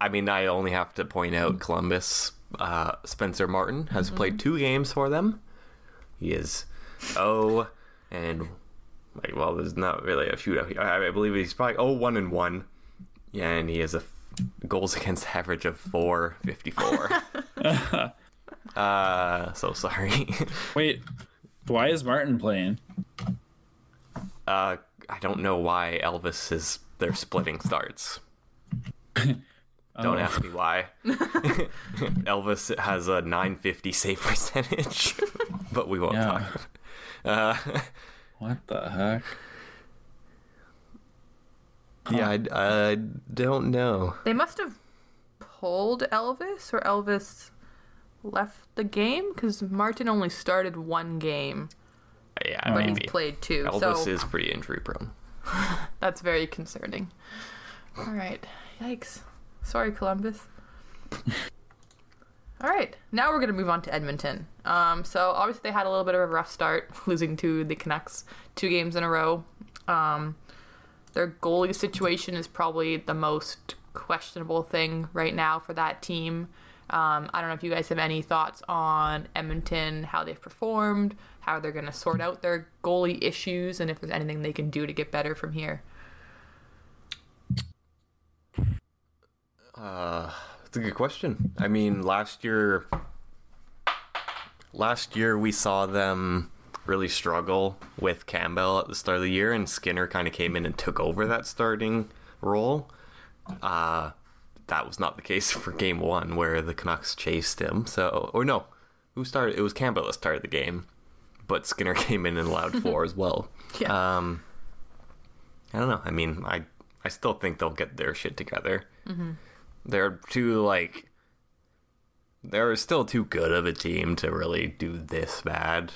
I mean, I only have to point out Columbus. Uh, Spencer Martin has played two games for them. He is oh and like well, there's not really a shootout. here. I, I believe he's probably oh one and one. Yeah, and he has a f- goals against *laughs* average of four fifty four. *laughs* *laughs* uh, so sorry. Wait, why is Martin playing? Uh, I don't know why Elvis is they're splitting starts. Don't Oh. ask me why. *laughs* Elvis has a 950 save percentage, *laughs* but we won't Yeah. talk. Uh, What the heck? yeah, I, I don't know. They must have pulled Elvis, or Elvis left the game because Martin only started one game, Yeah, but maybe. he's played two. Elvis so is pretty injury prone. *laughs* that's very concerning. All right, yikes. Sorry, Columbus. *laughs* All right, now we're gonna move on to Edmonton. Um, so obviously they had a little bit of a rough start, *laughs* losing to the Canucks two games in a row. Um, their goalie situation is probably the most questionable thing right now for that team. Um, I don't know if you guys have any thoughts on Edmonton, how they've performed, how they're going to sort out their goalie issues, and if there's anything they can do to get better from here. Uh, that's a good question. I mean, last year, last year we saw them really struggle with Campbell at the start of the year, and Skinner kind of came in and took over that starting role. Uh, that was not the case for Game One, where the Canucks chased him. So, or no, who started? It was Campbell that started the game, but Skinner *laughs* came in and allowed four as well. *laughs* Yeah. Um, I don't know. I mean, I I still think they'll get their shit together. They're too like they're still too good of a team to really do this bad.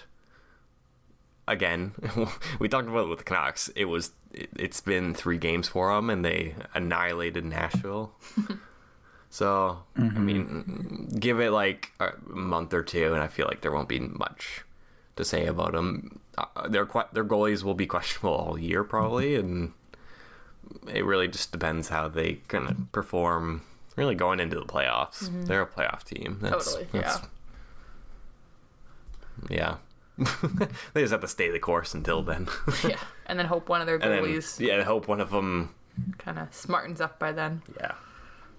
Again, *laughs* we talked about it with the Canucks. It was it, it's been three games for them, and they annihilated Nashville. *laughs* so I mean, give it like a month or two, and I feel like there won't be much to say about them. Uh, their their goalies will be *laughs* questionable all year probably, and it really just depends how they kind of perform. Really going into the playoffs, mm-hmm. they're a playoff team. That's, Totally, that's- yeah. *laughs* they just have to stay the course until then, *laughs* yeah. And then hope one of their and then yeah, hope one of them. kind of smartens up by then. Yeah,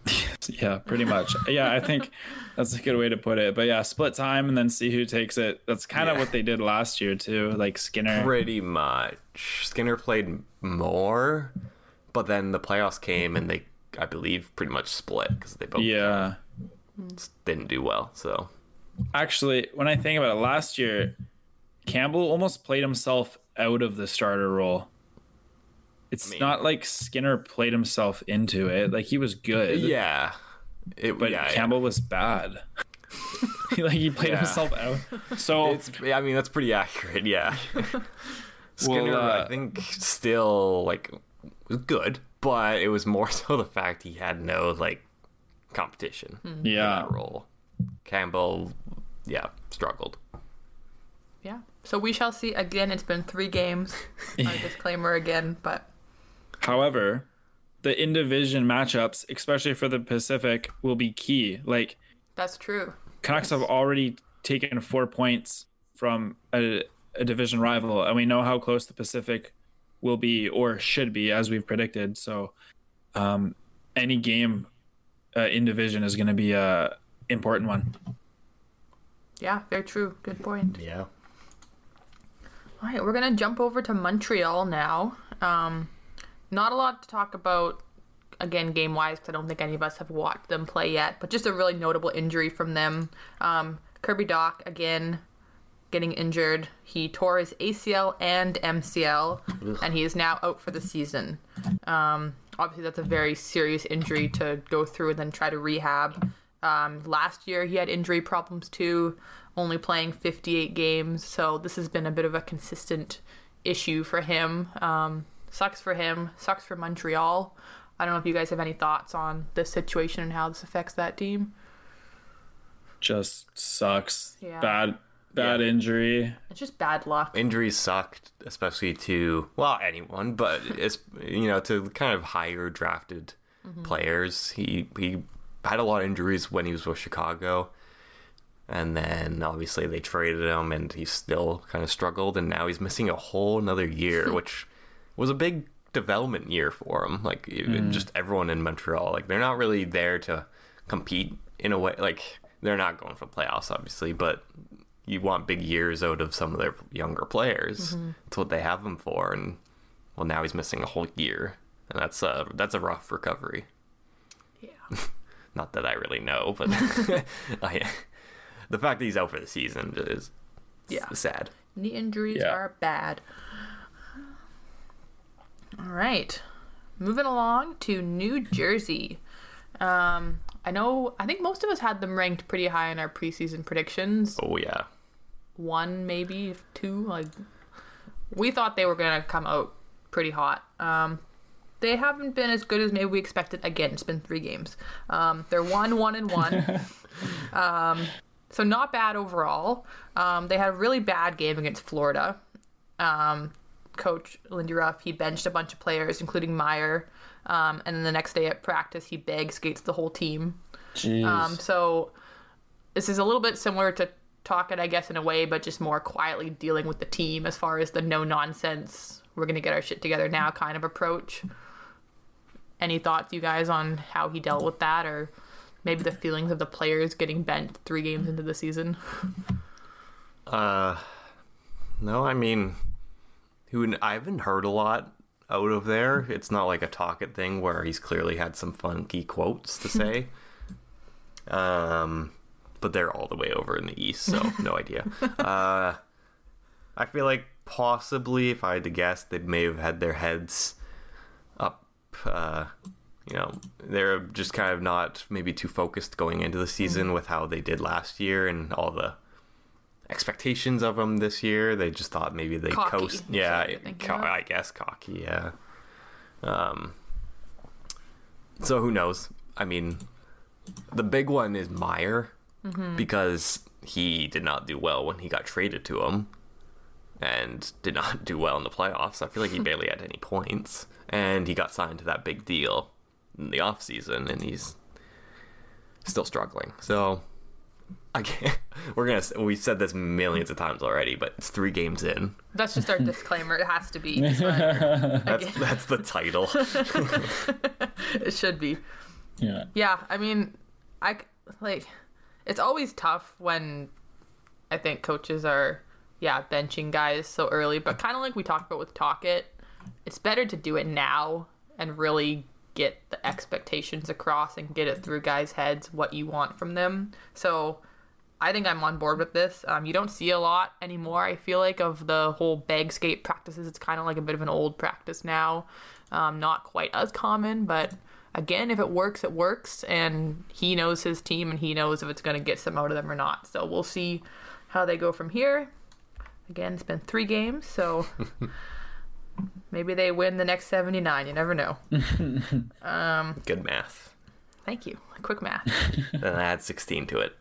*laughs* Yeah, pretty much. yeah, I think that's a good way to put it. But yeah, split time and then see who takes it. That's kind of Yeah. what they did last year too. Like Skinner. pretty much. Skinner played more, but then the playoffs came and they, I believe, pretty much split because they both Yeah. didn't do well. So Actually, when I think about it, last year Campbell almost played himself out of the starter role. It's mean- not like Skinner played himself into it. Like he was good, Yeah. It, but yeah, yeah. Campbell was bad. *laughs* like he played Yeah. himself out. So It's. I mean, that's pretty accurate. Yeah. *laughs* Skinner, uh, I think, still like was good, but it was more *laughs* so the fact he had no like competition in yeah, that role. Campbell, yeah, struggled. Yeah. So we shall see. Again, it's been three games. *laughs* A disclaimer again, but However, the in division matchups, especially for the Pacific, will be key. Like that's true. Canucks have already taken four points from a, a division rival, and we know how close the Pacific will be or should be, as we've predicted. So, um, any game uh, in division is going to be a important one. Yeah, very true. Good point. Yeah. All right, we're gonna jump over to Montreal now. Um, not a lot to talk about, again, game wise, because I don't think any of us have watched them play yet. But just a really notable injury from them. Um, Kirby Dach again getting injured. He tore his ACL and MCL, and he is now out for the season. Um, obviously, that's a very serious injury to go through and then try to rehab. Um, last year, he had injury problems too, only playing 58 games. So this has been a bit of a consistent issue for him. Um, sucks for him. Sucks for Montreal. I don't know if you guys have any thoughts on this situation and how this affects that team. Just sucks. Yeah. Bad, bad injury. It's just bad luck. Injuries sucked, especially to well anyone, but it's you know to kind of higher drafted mm-hmm. players. He he had a lot of injuries when he was with Chicago, and then obviously they traded him, and he still kind of struggled, and now he's missing a whole another year, *laughs* which was a big development year for him. Like even mm. just everyone in Montreal, like they're not really there to compete in a way. Like they're not going for playoffs, obviously, but you want big years out of some of their younger players. Mm-hmm. That's what they have him for, and well, now he's missing a whole year, and that's a that's a rough recovery. Yeah. *laughs* Not that I really know, but *laughs* *laughs* I, the fact that he's out for the season is Yeah. sad. Knee injuries Yeah. are bad. All right. Moving along to New Jersey. Um, I know, I think most of us had them ranked pretty high in our preseason predictions. Oh yeah, One, maybe two. Like, we thought they were going to come out pretty hot. Um, they haven't been as good as maybe we expected. Again, it's been three games. Um, they're one, one, and one. *laughs* um, so not bad overall. Um, they had a really bad game against Florida. Um, Coach Lindy Ruff he benched a bunch of players, including Meier. Um, and then the next day at practice, he bag skates the whole team. Jeez. Um, so this is a little bit similar to Tocchet, I guess, in a way, but just more quietly dealing with the team as far as the no nonsense, we're going to get our shit together now kind of approach. Any thoughts, you guys, on how he dealt with that, or maybe the feelings of the players getting bent three games into the season? Uh, no, I mean, who I haven't heard a lot out of there. It's not like a Tocchet thing where he's clearly had some funky quotes to say. *laughs* um, but they're all the way over in the east, so *laughs* no idea. Uh, I feel like possibly, if I had to guess, they may have had their heads up. Uh, you know, they're just kind of not maybe too focused going into the season with how they did last year and all the expectations of them this year. They just thought maybe they Cocky coast. Yeah, what you're thinking co- I guess cocky. Yeah. Um. So who knows? I mean, the big one is Meier Mm-hmm. because he did not do well when he got traded to him, and did not do well in the playoffs. I feel like he *laughs* barely had any points, and he got signed to that big deal in the off season, and he's still struggling. So *laughs* I can't. We're gonna. We've said this millions of times already, but it's three games in. That's just our *laughs* disclaimer. It has to be. *laughs* That's that's the title. it should be. yeah. Yeah, I mean, I like it's always tough when I think coaches are yeah benching guys so early, but kind of like we talked about with Tocchet, it's better to do it now and really get the expectations across and get it through guys' heads what you want from them. So I think I'm on board with this. Um, you don't see a lot anymore. I feel like of the whole bag skate practices. It's kind of like a bit of an old practice now. Um, not quite as common, but again, if it works, it works, and he knows his team and he knows if it's going to get some out of them or not. So we'll see how they go from here. Again, it's been three games, so *laughs* maybe they win the next 79. You never know. *laughs* Good math. Thank you. Quick math. *laughs* Then add 16 to it.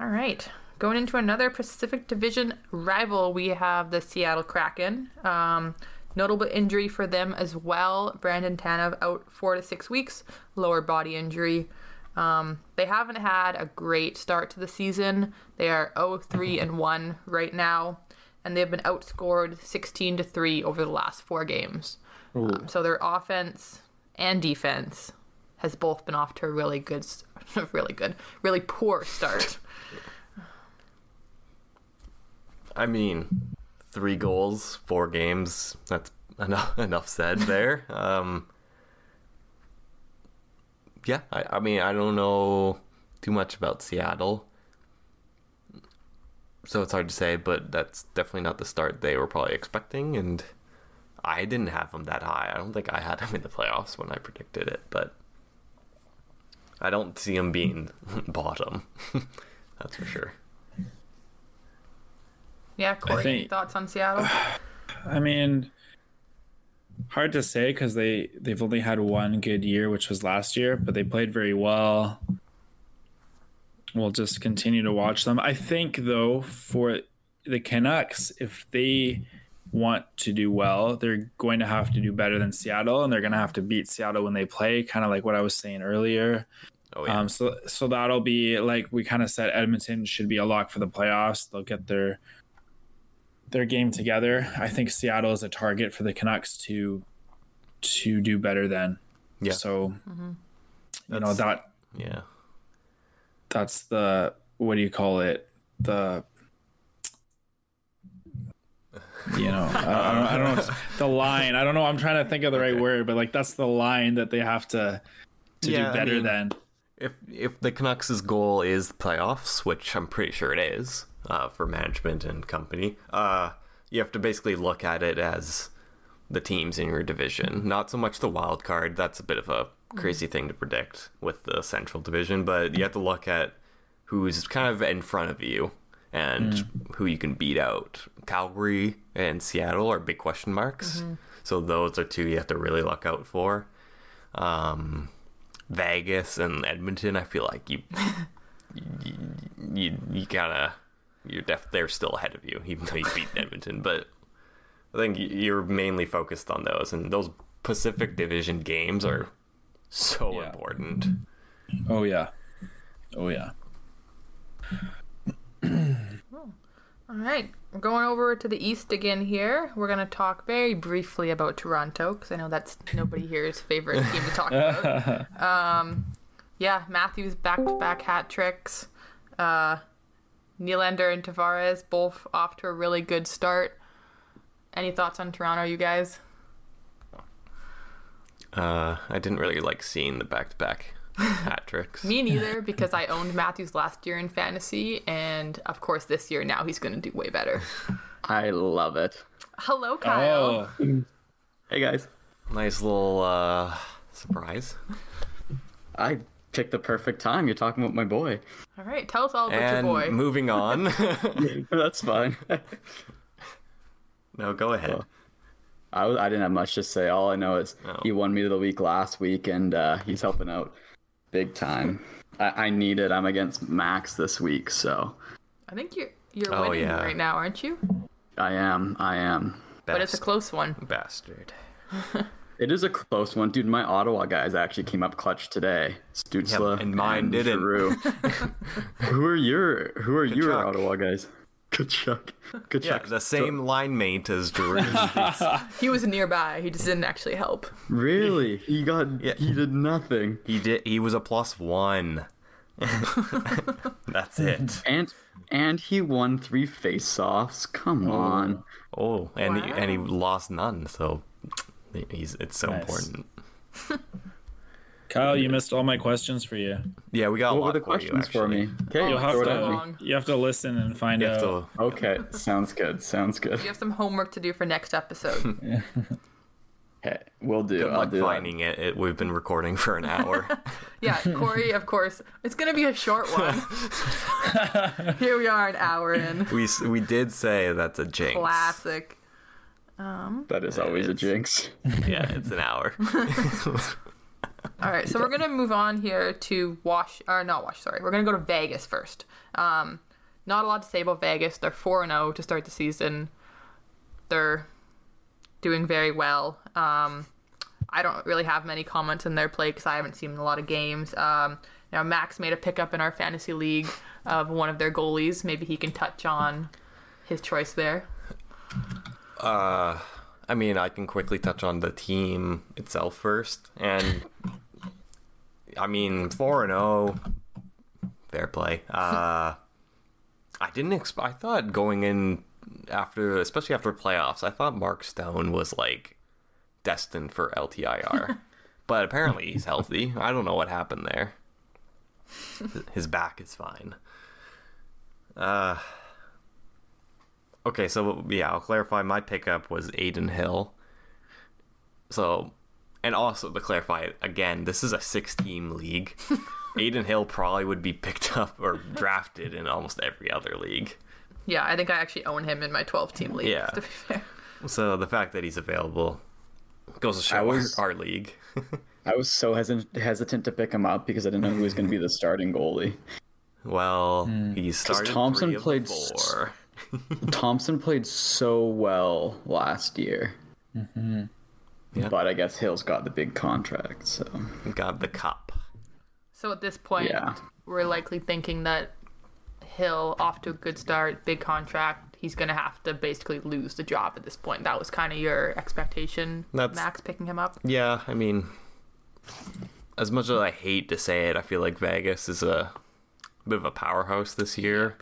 All right. Going into another Pacific Division rival, we have the Seattle Kraken. Um, notable injury for them as well. Brandon Tanev out four to six weeks, lower body injury. Um, they haven't had a great start to the season. They are 0-3 and 1 right now, and they've been outscored 16 to 3 over the last four games. Um, so their offense and defense has both been off to a really good, *laughs* really good, really poor start. I mean, three goals, four games. That's *laughs* enough. Enough said there. *laughs* Um, yeah, I, I mean, I don't know too much about Seattle, so it's hard to say. But that's definitely not the start they were probably expecting, and I didn't have them that high. I don't think I had them in the playoffs when I predicted it, but I don't see them being *laughs* bottom. *laughs* that's for sure. Yeah, Corey, think- thoughts on Seattle? *sighs* I mean, hard to say because they they've only had one good year, which was last year, but they played very well. We'll just continue to watch them. I think though for the Canucks, if they want to do well, they're going to have to do better than Seattle, and they're going to have to beat Seattle when they play. Kind of like what I was saying earlier. Oh yeah. Um, so so that'll be like we kind of said. Edmonton should be a lock for the playoffs. They'll get their their game together. I think Seattle is a target for the Canucks to to do better than. Yeah. So you know that yeah. that's the what do you call it the you know. I, I don't, I don't know the line. I don't know. I'm trying to think of the right word but like that's the line that they have to to Yeah, do better mean- than. If if the Canucks' goal is the playoffs, which I'm pretty sure it is uh, for management and company, uh, you have to basically look at it as the teams in your division, not so much the wild card. That's a bit of a crazy thing to predict with the Central Division, but you have to look at who's kind of in front of you and who you can beat out. Calgary and Seattle are big question marks, so those are two you have to really look out for. Um, Vegas and Edmonton, I feel like you you *laughs* you, you gotta you're def they're still ahead of you, even though you beat Edmonton. But I think you're mainly focused on those, and those Pacific Division games are so Yeah. important. oh yeah oh yeah All right, we're going over to the east again here. We're going to talk very briefly about Toronto because I know that's nobody here's favorite team to talk about. *laughs* Um, yeah, Matthews back to back hat tricks. Uh, Nylander and Tavares both off to a really good start. Any thoughts on Toronto, you guys? Uh, I didn't really like seeing the back-to-back hat tricks. Me neither, *laughs* because I owned Matthews last year in fantasy, and of course this year now he's going to do way better. *laughs* I love it. Hello, Kyle. oh Hey guys, Nice little uh, surprise. I picked the perfect time. You're talking about my boy. All right, tell us all about And your boy. moving on. *laughs* That's fine. no, go ahead. I, I didn't have much to say. All I know is Oh. he won me the week last week, and uh, he's helping out big time. I, I need it. I'm against Max this week, so I think you're you're Oh, winning yeah. right now, aren't you? I am. I am. But it's a close one. bastard. *laughs* It is a close one, dude. My Ottawa guys actually came up clutch today. Stützle and mine didn't. *laughs* Who are your Who are your Ottawa guys? Tkachuk. Tkachuk. Yeah, the same line mate as Drew. *laughs* He was nearby. He just didn't actually help. Really? He got. Yeah. He did nothing. he did. He was a plus one. That's it. And and he won three face-offs. Come oh. on. Oh, and he, and he lost lost none. So he's it's so Nice. important. *laughs* Kyle, you missed all my questions for you. Yeah, we got a What were lot the for you, questions for, me? Okay, Oh, You'll have throw it so at me. long. You have to listen and find You out. to Okay, *laughs* sounds good. Sounds good. You have some homework to do for next episode. *laughs* Okay, we'll do. good I'll luck do finding it. it. We've been recording for an hour. *laughs* yeah, Corey, of course. It's gonna be a short one. Here we are, an hour in. we s- we did say that's a jinx. Classic. Um, that is always a jinx. Yeah, it's an hour. All right, so we're gonna move on here to Wash, or not Wash. Sorry, we're gonna go to Vegas first. Um, not a lot to say about Vegas. They're four and zero to start the season. They're doing very well. Um, I don't really have many comments in their play because I haven't seen a lot of games. Um, now Max made a pickup in our fantasy league of one of their goalies. Maybe he can touch on his choice there. Uh, I mean, I can quickly touch on the team itself first, and I mean, four and zero, fair play. Uh, I didn't expect. I thought going in after, especially after playoffs, I thought Mark Stone was like destined for LTIR, *laughs* but apparently he's healthy. I don't know what happened there. His back is fine. Uh, Okay, so yeah, I'll clarify. My pickup was Adin Hill. So, and also to clarify again, this is a six-team league. *laughs* Adin Hill probably would be picked up or drafted in almost every other league. Yeah, I think I actually own him in my 12 team league. Yeah. To be fair. So the fact that he's available goes to show I was- our, our league. *laughs* I was so hesitant hesitant to pick him up because I didn't know who was going to be the starting goalie. Well, hmm. he started Thompson three of the played s- four. Thompson played so well last year. Mm-hmm. Yeah. But I guess Hill's got the big contract, so Got the cup. So at this point, Yeah. we're likely thinking that Hill, off to a good start, big contract, he's going to have to basically lose the job at this point. That was kind of your expectation, That's- Max picking him up. Yeah, I mean, as much as I hate to say it, I feel like Vegas is a bit of a powerhouse this year,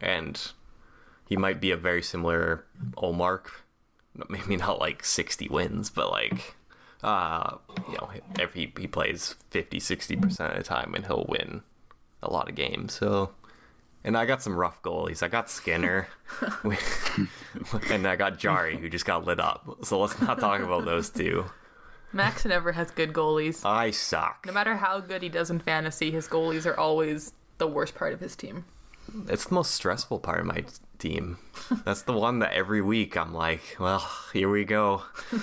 and he might be a very similar Ullmark. Maybe not like 60 wins, but like, uh, you know, if he, he plays 50, 60% of the time, and he'll win a lot of games. So, and I got some rough goalies. I got Skinner, *laughs* and I got Jarry, who just got lit up. So let's not talk about those two. Max never has good goalies. I suck. No matter how good he does in fantasy, his goalies are always the worst part of his team. It's the most stressful part of my team. That's the one that every week I'm like, well, here we go. *laughs*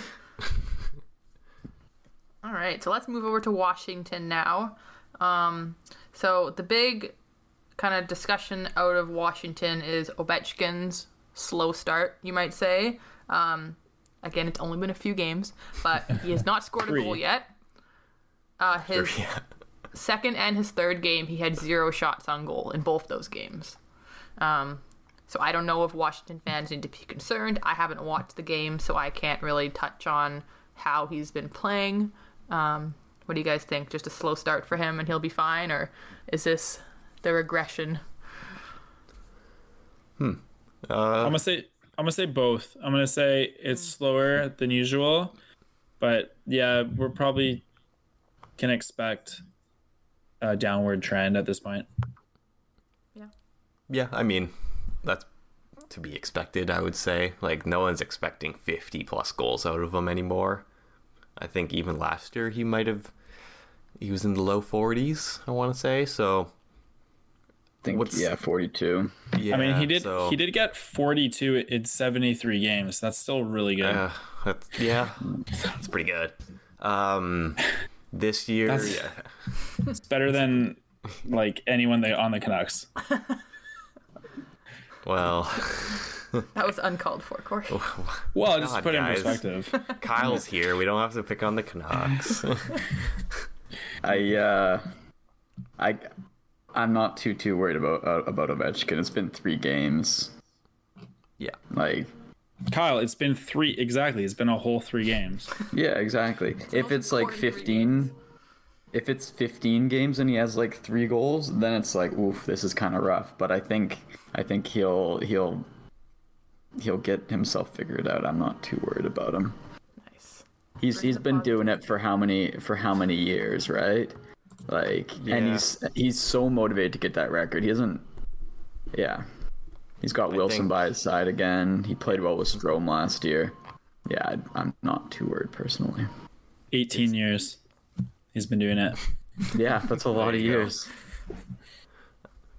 All right, so let's move over to Washington now. Um, so the big kind of discussion out of Washington is Ovechkin's slow start, you might say. Um, again, it's only been a few games, but he has not *laughs* scored a goal yet. Uh, his Yeah. second and his third game, he had zero shots on goal in both those games. Um, so I don't know if Washington fans need to be concerned. I haven't watched the game, so I can't really touch on how he's been playing. Um, what do you guys think? Just a slow start for him and he'll be fine, or is this the regression? Hmm. I'm gonna say I'm gonna say both. I'm gonna say it's slower than usual, but yeah, we're probably can expect a downward trend at this point. Yeah, Yeah, I mean, that's to be expected, I would say. Like, no one's expecting 50 plus goals out of him anymore. I think even last year he might have, he was in the low 40s, I want to say. So, I think What's- yeah, 42. yeah. I mean, he did so- he did get 42 in 73 games. That's still really good. Uh, that's, yeah, that's pretty good. Um, this year, That's- yeah. It's better than like anyone they on the Canucks. *laughs* Well, *laughs* That was uncalled for, Corey. *laughs* Well, just put it in guys. perspective. *laughs* Kyle's here. We don't have to pick on the Canucks. I uh, I I'm not too too worried about uh, about Ovechkin. It's been three games. yeah. Like Kyle, it's been three exactly. It's been a whole three games. yeah, exactly. If it's like 43 15, if it's 15 games and he has like three goals, then it's like oof, this is kind of rough. But I think I think he'll he'll he'll get himself figured out. I'm not too worried about him. Nice. He's he's been doing it for how many for how many years, right? Like, and he's he's so motivated to get that record. He doesn't. Yeah, he's got Wilson think- by his side again. He played well with Strome last year. Yeah, I, I'm not too worried personally. 18 years. He's been doing it. Yeah, that's a lot of you go. years.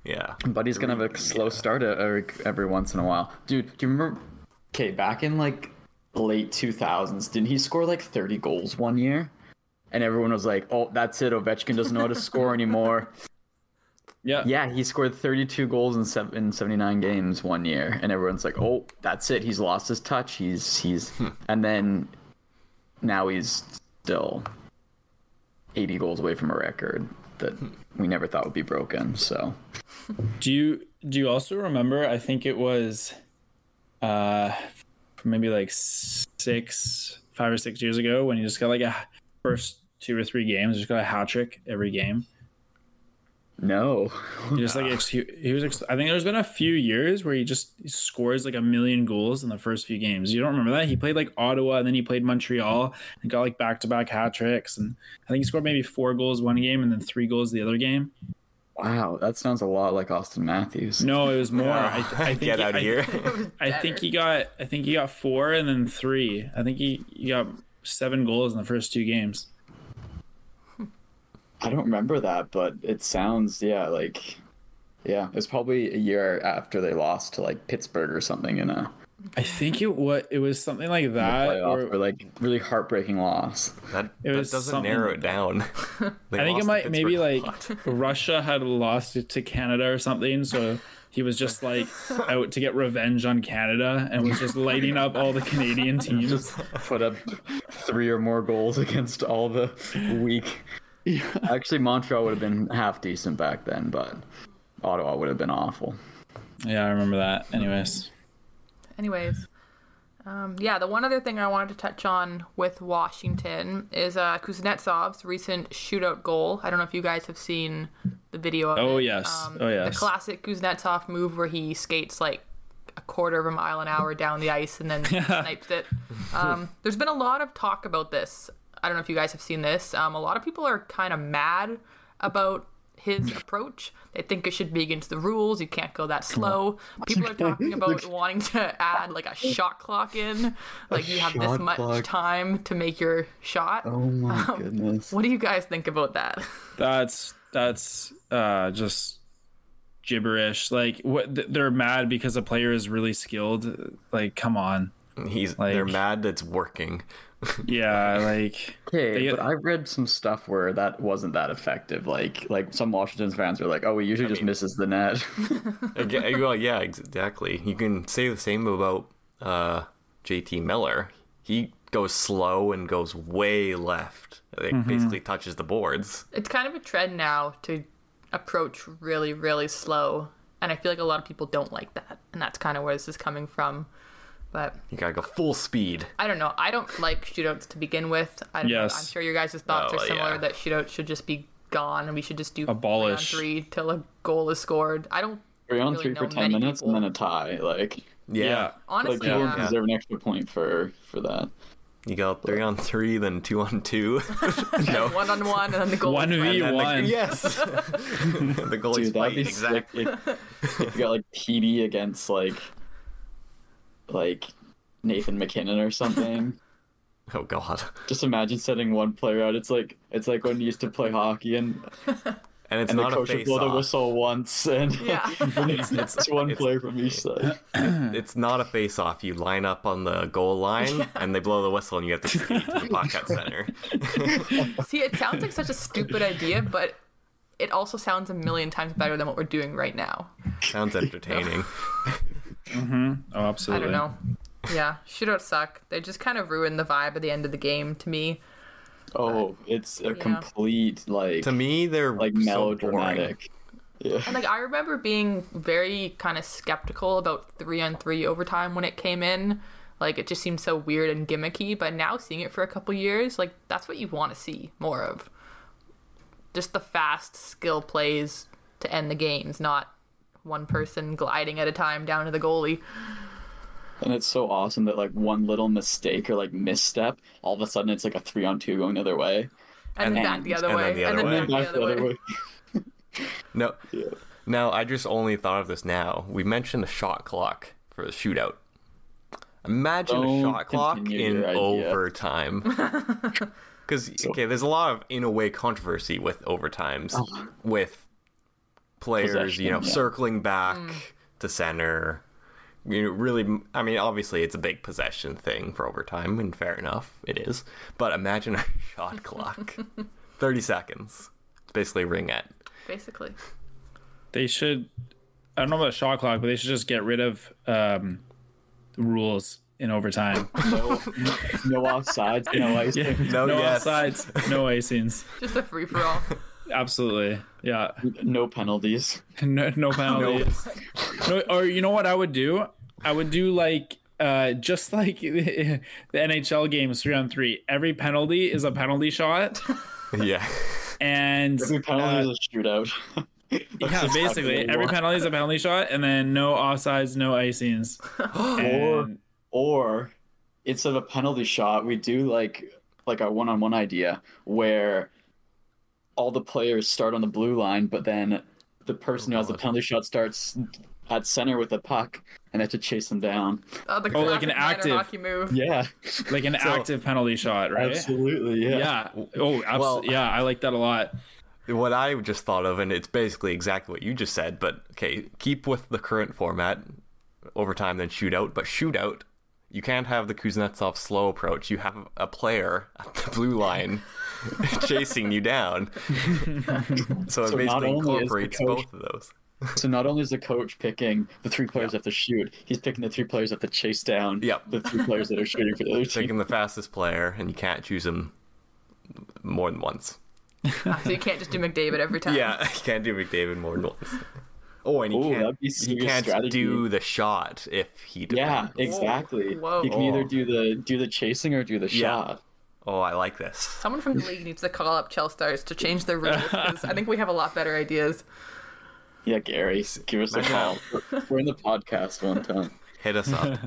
Yeah. But he's gonna have a slow start every, uh, every once in a while. Dude, do you remember? Okay, back in like late 2000s, didn't he score like 30 goals one year? And everyone was like, "Oh, that's it. Ovechkin doesn't know how to score anymore." *laughs* Yeah. Yeah, he scored 32 goals in, sev- in 79 games one year, and everyone's like, "Oh, that's it. He's lost his touch. He's he's," hmm. and then now he's still 80 goals away from a record that we never thought would be broken. So Do you do you also remember? I think it was, uh, maybe like six, five or six years ago when you just got like a first two or three games, just got a hat trick every game. No, He just like ex- he, he was. Ex- I think there's been a few years where he just scores like a million goals in the first few games. You don't remember that? He played like Ottawa and then he played Montreal and got like back to back hat tricks. And I think he scored maybe four goals one game and then three goals the other game. wow, that sounds a lot like Auston Matthews. No, it was more. I, I think Get he- out I- of here. I think he got I think he got four and then three. I think he, he got seven goals in the first two games. I don't remember that, but it sounds yeah like yeah. It was probably a year after they lost to like Pittsburgh or something in a I think it what it was something like that. playoff Or, or like really heartbreaking loss. That, It that was doesn't something narrow it down. *laughs* I think it might maybe like. *laughs* Russia had lost it to Canada or something, so he was just like *laughs* out to get revenge on Canada and was just lighting up all the Canadian teams. Just put up three or more goals against all the weak. Actually, Montreal would have been half decent back then, but Ottawa would have been awful. Yeah, I remember that. Anyways, Anyways, um, yeah, the one other thing I wanted to touch on with Washington is uh, Kuznetsov's recent shootout goal. I don't know if you guys have seen the video of Oh, it. yes. Um, Oh, yes. The classic Kuznetsov move where he skates like a quarter of a mile an hour down the ice and then *laughs* snipes it. Um, there's been a lot of talk about this. I don't know if you guys have seen this. Um, a lot of people are kind of mad about his approach. They think it should be against the rules. You can't go that slow. People are talking *laughs* about wanting to add like a shot clock in. Like you have this much clock. time to make your shot. Oh my goodness! What do you guys think about that? that's that's uh just gibberish. Like what th- they're mad because a player is really skilled. Like come on. He's like- they're mad that's working. Yeah, like Okay, They- but I read some stuff where that wasn't that effective. Like, like some Washington fans are like, "Oh, he usually just misses the net." *laughs* Aga- well, yeah, exactly. You can say the same about uh, JT Miller. He goes slow and goes way left. It Mm-hmm. basically touches the boards. It's kind of a trend now to approach really, really slow. And I feel like a lot of people don't like that. And that's kind of where this is coming from. But You gotta go full speed. I don't know. I don't like shootouts to begin with. I don't know. Yes. I'm sure your guys' thoughts Oh, are similar yeah. that shootouts should just be gone and we should just do Abolish. three on three till a goal is scored. I don't Three on really three for ten minutes people. and then a tie. Like, Yeah. yeah. like honestly. people yeah. deserve an extra point for for that. You go three on three, then two on two. *laughs* no. One on one and then the goal. One is v And then the- one. yes. *laughs* *laughs* the goalie's Dude, that'd fight. be Exactly. sick if, if you got like PD against like like Nathan MacKinnon or something. *laughs* Oh god. Just imagine setting one player out. It's like it's like when you used to play hockey and *laughs* And it's and not a coach would face blow the off. whistle once and Yeah. *laughs* it's, it's one it's- player from each side. *clears throat* It's not a face off. You line up on the goal line and they blow the whistle and you have to skate to the puck at center. See, it sounds like such a stupid idea, but it also sounds a million times better than what we're doing right now. Sounds entertaining. Mm-hmm. Oh, absolutely. I don't know. Yeah, shootouts suck. They just kind of ruin the vibe at the end of the game to me. Oh, it's a complete like to me, they're like so boring. melodramatic. yeah. And like I remember being very kind of skeptical about three on three overtime when it came in. Like it just seemed so weird and gimmicky. But now seeing it for a couple years, like that's what you want to see more of. Just the fast skill plays to end the games, not one person gliding at a time down to the goalie. And it's so awesome that like one little mistake or like misstep, all of a sudden it's like a three on two going the other way. And, then And- back the other and then way. the and then way. back the other way. *laughs* No. *laughs* Yeah. Now, I just only thought of this now. We mentioned a shot clock for the shootout. Imagine a Don't shot clock in idea. overtime. *laughs* Because, okay, there's a lot of in a way controversy with overtimes, oh. with players, you know, yeah. circling back to center. You know, really, I mean, obviously it's a big possession thing for overtime, and fair enough, it is. But imagine a *laughs* shot *laughs* clock 30 seconds. It's basically ring it. Basically. They should. I don't know about a shot clock, but they should just get rid of um, rules in overtime. *laughs* No, no offsides, no icing. Yeah. No, no yes. offsides, no icings. Just a free for all. Absolutely, yeah. no penalties. *laughs* No, no penalties. No, or you know what I would do? I would do like uh, just like *laughs* the NHL games three on three. Every penalty is a penalty shot, *laughs* Yeah. and Every penalty uh, is a shootout. yeah, basically what every penalty is a penalty shot, and then no offsides, no icings. *gasps* Or And- or instead of a penalty shot, we do like like a one on one idea where all the players start on the blue line, but then the person who has the oh, penalty shot starts at center with the puck and they have to chase them down. Oh, the Oh, like an active- hockey move. Yeah, like an *laughs* active penalty shot, right? absolutely. Yeah. Yeah. Oh, absolutely. Well- yeah, I like that a lot. What I just thought of, and it's basically exactly what you just said, but okay, keep with the current format, overtime then shootout, but shootout, you can't have the Kuznetsov slow approach. You have a player at the blue *laughs* line *laughs* chasing you down. *laughs* so it So not basically only is incorporates coach- both of those. So not only is the coach picking the three players that have to shoot, he's picking the three players that have to chase down Yep. the three players that are shooting for the other team. Taking the fastest player, and you can't choose him more than once. So you can't just do McDavid every time. Yeah, you can't do McDavid more than once. Oh, and he Ooh, can't, he can't strategy. do the shot if he Yeah, exactly. Whoa. You can either do the do the chasing or do the Yeah. shot. Oh, I like this. Someone from the league needs to call up Chel Stars to change their rules because I think we have a lot better ideas. Yeah, Gary, give us a call. *laughs* We're in the podcast one time. Hit us up.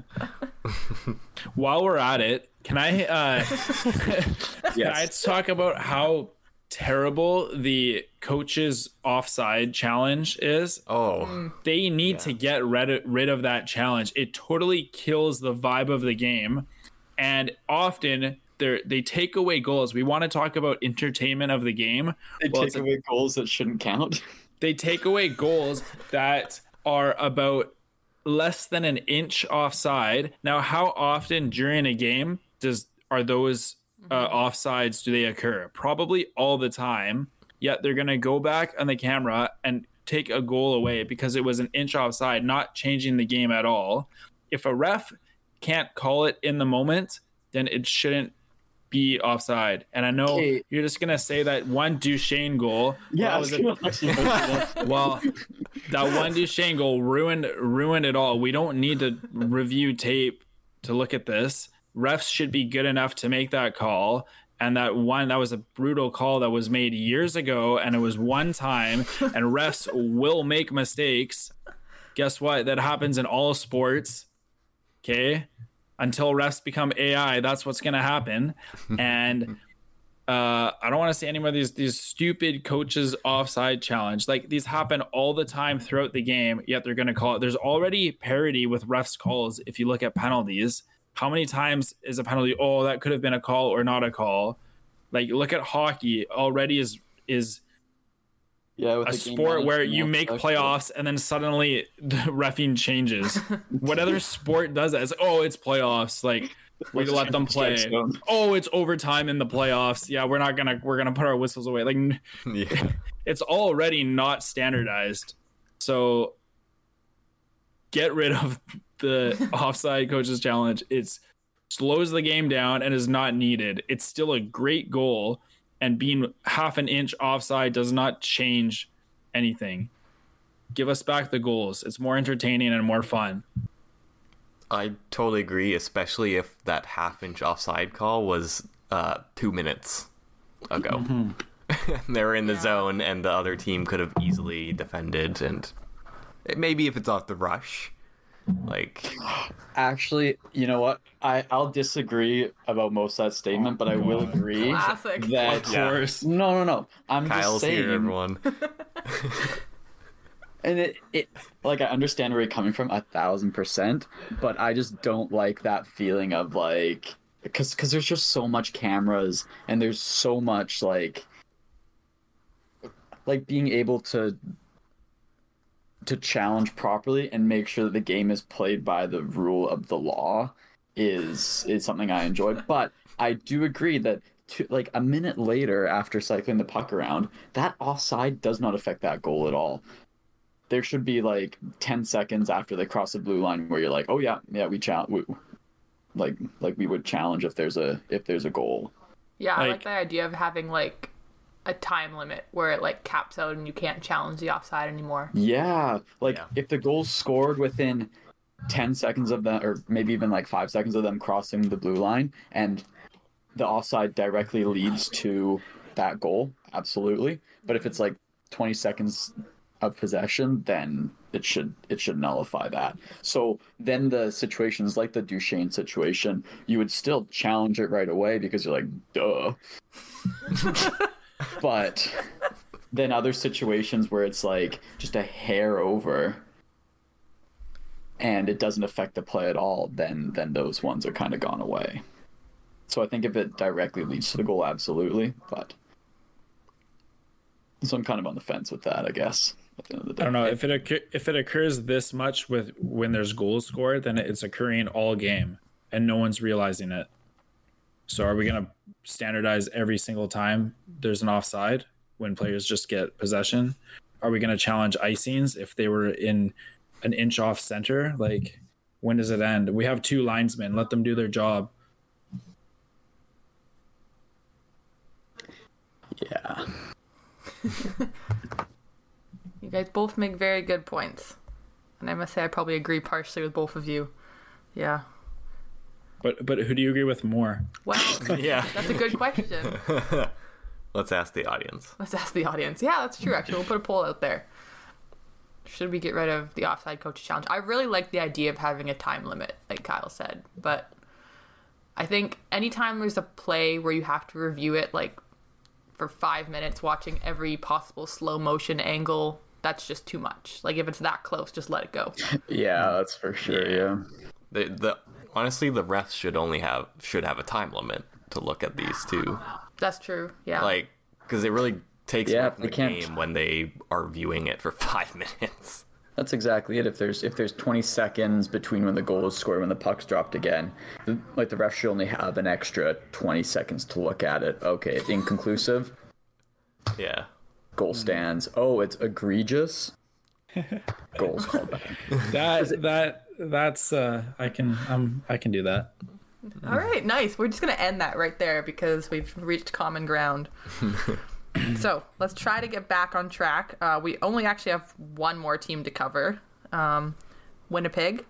*laughs* While we're at it, can I uh *laughs* can I Yes. talk about how terrible the coach's offside challenge is? Oh, They need to get rid of, rid of that challenge. It totally kills the vibe of the game, and often they they take away goals. We want to talk about entertainment of the game. They Well, take it's a- away goals that shouldn't count. *laughs* they take away goals that are about less than an inch offside. Now, how often during a game does are those uh, offsides do they occur? Probably all the time. Yet they're gonna go back on the camera and take a goal away because it was an inch offside, not changing the game at all. If a ref can't call it in the moment, then it shouldn't be offside. And I know Okay. you're just gonna say that one Duchene goal. Yeah, well, that was was a- gonna actually mention that. well, that one Duchene goal ruined ruined it all. We don't need to review tape to look at this. Refs should be good enough to make that call. And that one that was a brutal call that was made years ago, and it was one time. *laughs* And refs will make mistakes. Guess what? That happens in all sports. Okay, until refs become AI, that's what's gonna happen. *laughs* And uh, I don't want to see any more of these these stupid coaches offside challenge. Like these happen all the time throughout the game, yet they're going to call it. There's already parity with refs calls. If you look at penalties, how many times is a penalty? Oh, that could have been a call or not a call. Like look at hockey. Already is is Yeah, with a the sport where you make aspect, playoffs and then suddenly the *laughs* refing changes. *laughs* what other sport does that? It's like, oh, it's playoffs. Like we Let's them play. Oh, it's overtime in the playoffs. Yeah, we're not gonna we're gonna put our whistles away. Like *laughs* yeah. it's already not standardized. So get rid of the *laughs* offside coaches challenge. It's slows the game down and is not needed. It's still a great goal, and being half an inch offside does not change anything. Give us back the goals. It's more entertaining and more fun. I totally agree, especially if that half inch offside call was uh, two minutes ago. *laughs* they were in the zone, and the other team could have easily defended. And it, maybe if it's off the rush, Like, Actually, you know what? I I'll disagree about most of that statement, but I will agree Classic. that Of course. no, no, no. I'm Kyle's just saying, here, everyone. *laughs* and it, it like I understand where you're coming from a thousand percent, but I just don't like that feeling of like because because there's just so much cameras and there's so much like like being able to to challenge properly and make sure that the game is played by the rule of the law is is something I enjoy. *laughs* But I do agree that to, like a minute later after cycling the puck around, that offside does not affect that goal at all. There should be like ten seconds after they cross the blue line where you're like, oh yeah, yeah, we challenge, like like we would challenge if there's a if there's a goal. Yeah, I like Like- the idea of having like a time limit where it like caps out and you can't challenge the offside anymore. Yeah, like Yeah. if the goal's scored within 10 seconds of them, or maybe even like five seconds of them crossing the blue line, and the offside directly leads to that goal, absolutely. But if it's like 20 seconds of possession, then it should it should nullify that. So then the situations like the Duchene situation, you would still challenge it right away because you're like, duh. *laughs* but then other situations where it's like just a hair over and it doesn't affect the play at all, then then those ones are kind of gone away. So I think if it directly leads to the goal, absolutely. But so I'm kind of on the fence with that, I guess. At the end of the day, I don't know if it occur- if it occurs this much with when there's goals scored, then it's occurring all game, and no one's realizing it. So are we gonna standardize every single time there's an offside when players just get possession? Are we gonna challenge icings if they were in an inch off center? Like, when does it end? We have two linesmen. Let them do their job. Yeah. *laughs* You guys both make very good points. And I must say I probably agree partially with both of you. Yeah. But but who do you agree with more? Well, *laughs* yeah. that's a good question. *laughs* Let's ask the audience. Let's ask the audience. Yeah, that's true. Actually, we'll put a poll out there. Should we get rid of the offside coach challenge? I really like the idea of having a time limit, like Kyle said, but I think anytime there's a play where you have to review it, like for five minutes, watching every possible slow motion angle, that's just too much. Like if it's that close, just let it go. *laughs* Yeah, that's for sure. Yeah. The, the honestly, the refs should only have should have a time limit to look at these two. That's true. Yeah. Like, because it really takes Yeah, away from they the can't- game when they are viewing it for *laughs* five minutes. That's exactly it. If there's if there's 20 seconds between when the goal is scored when the puck's dropped again, the, like the ref should only have an extra 20 seconds to look at it. Okay, it's inconclusive. Yeah. Goal stands. Oh, it's egregious. *laughs* Goals called back. That that that's uh I can um I can do that. All right, nice. We're just going to end that right there because we've reached common ground. *laughs* so let's try to get back on track. Uh, we only actually have one more team to cover um, Winnipeg.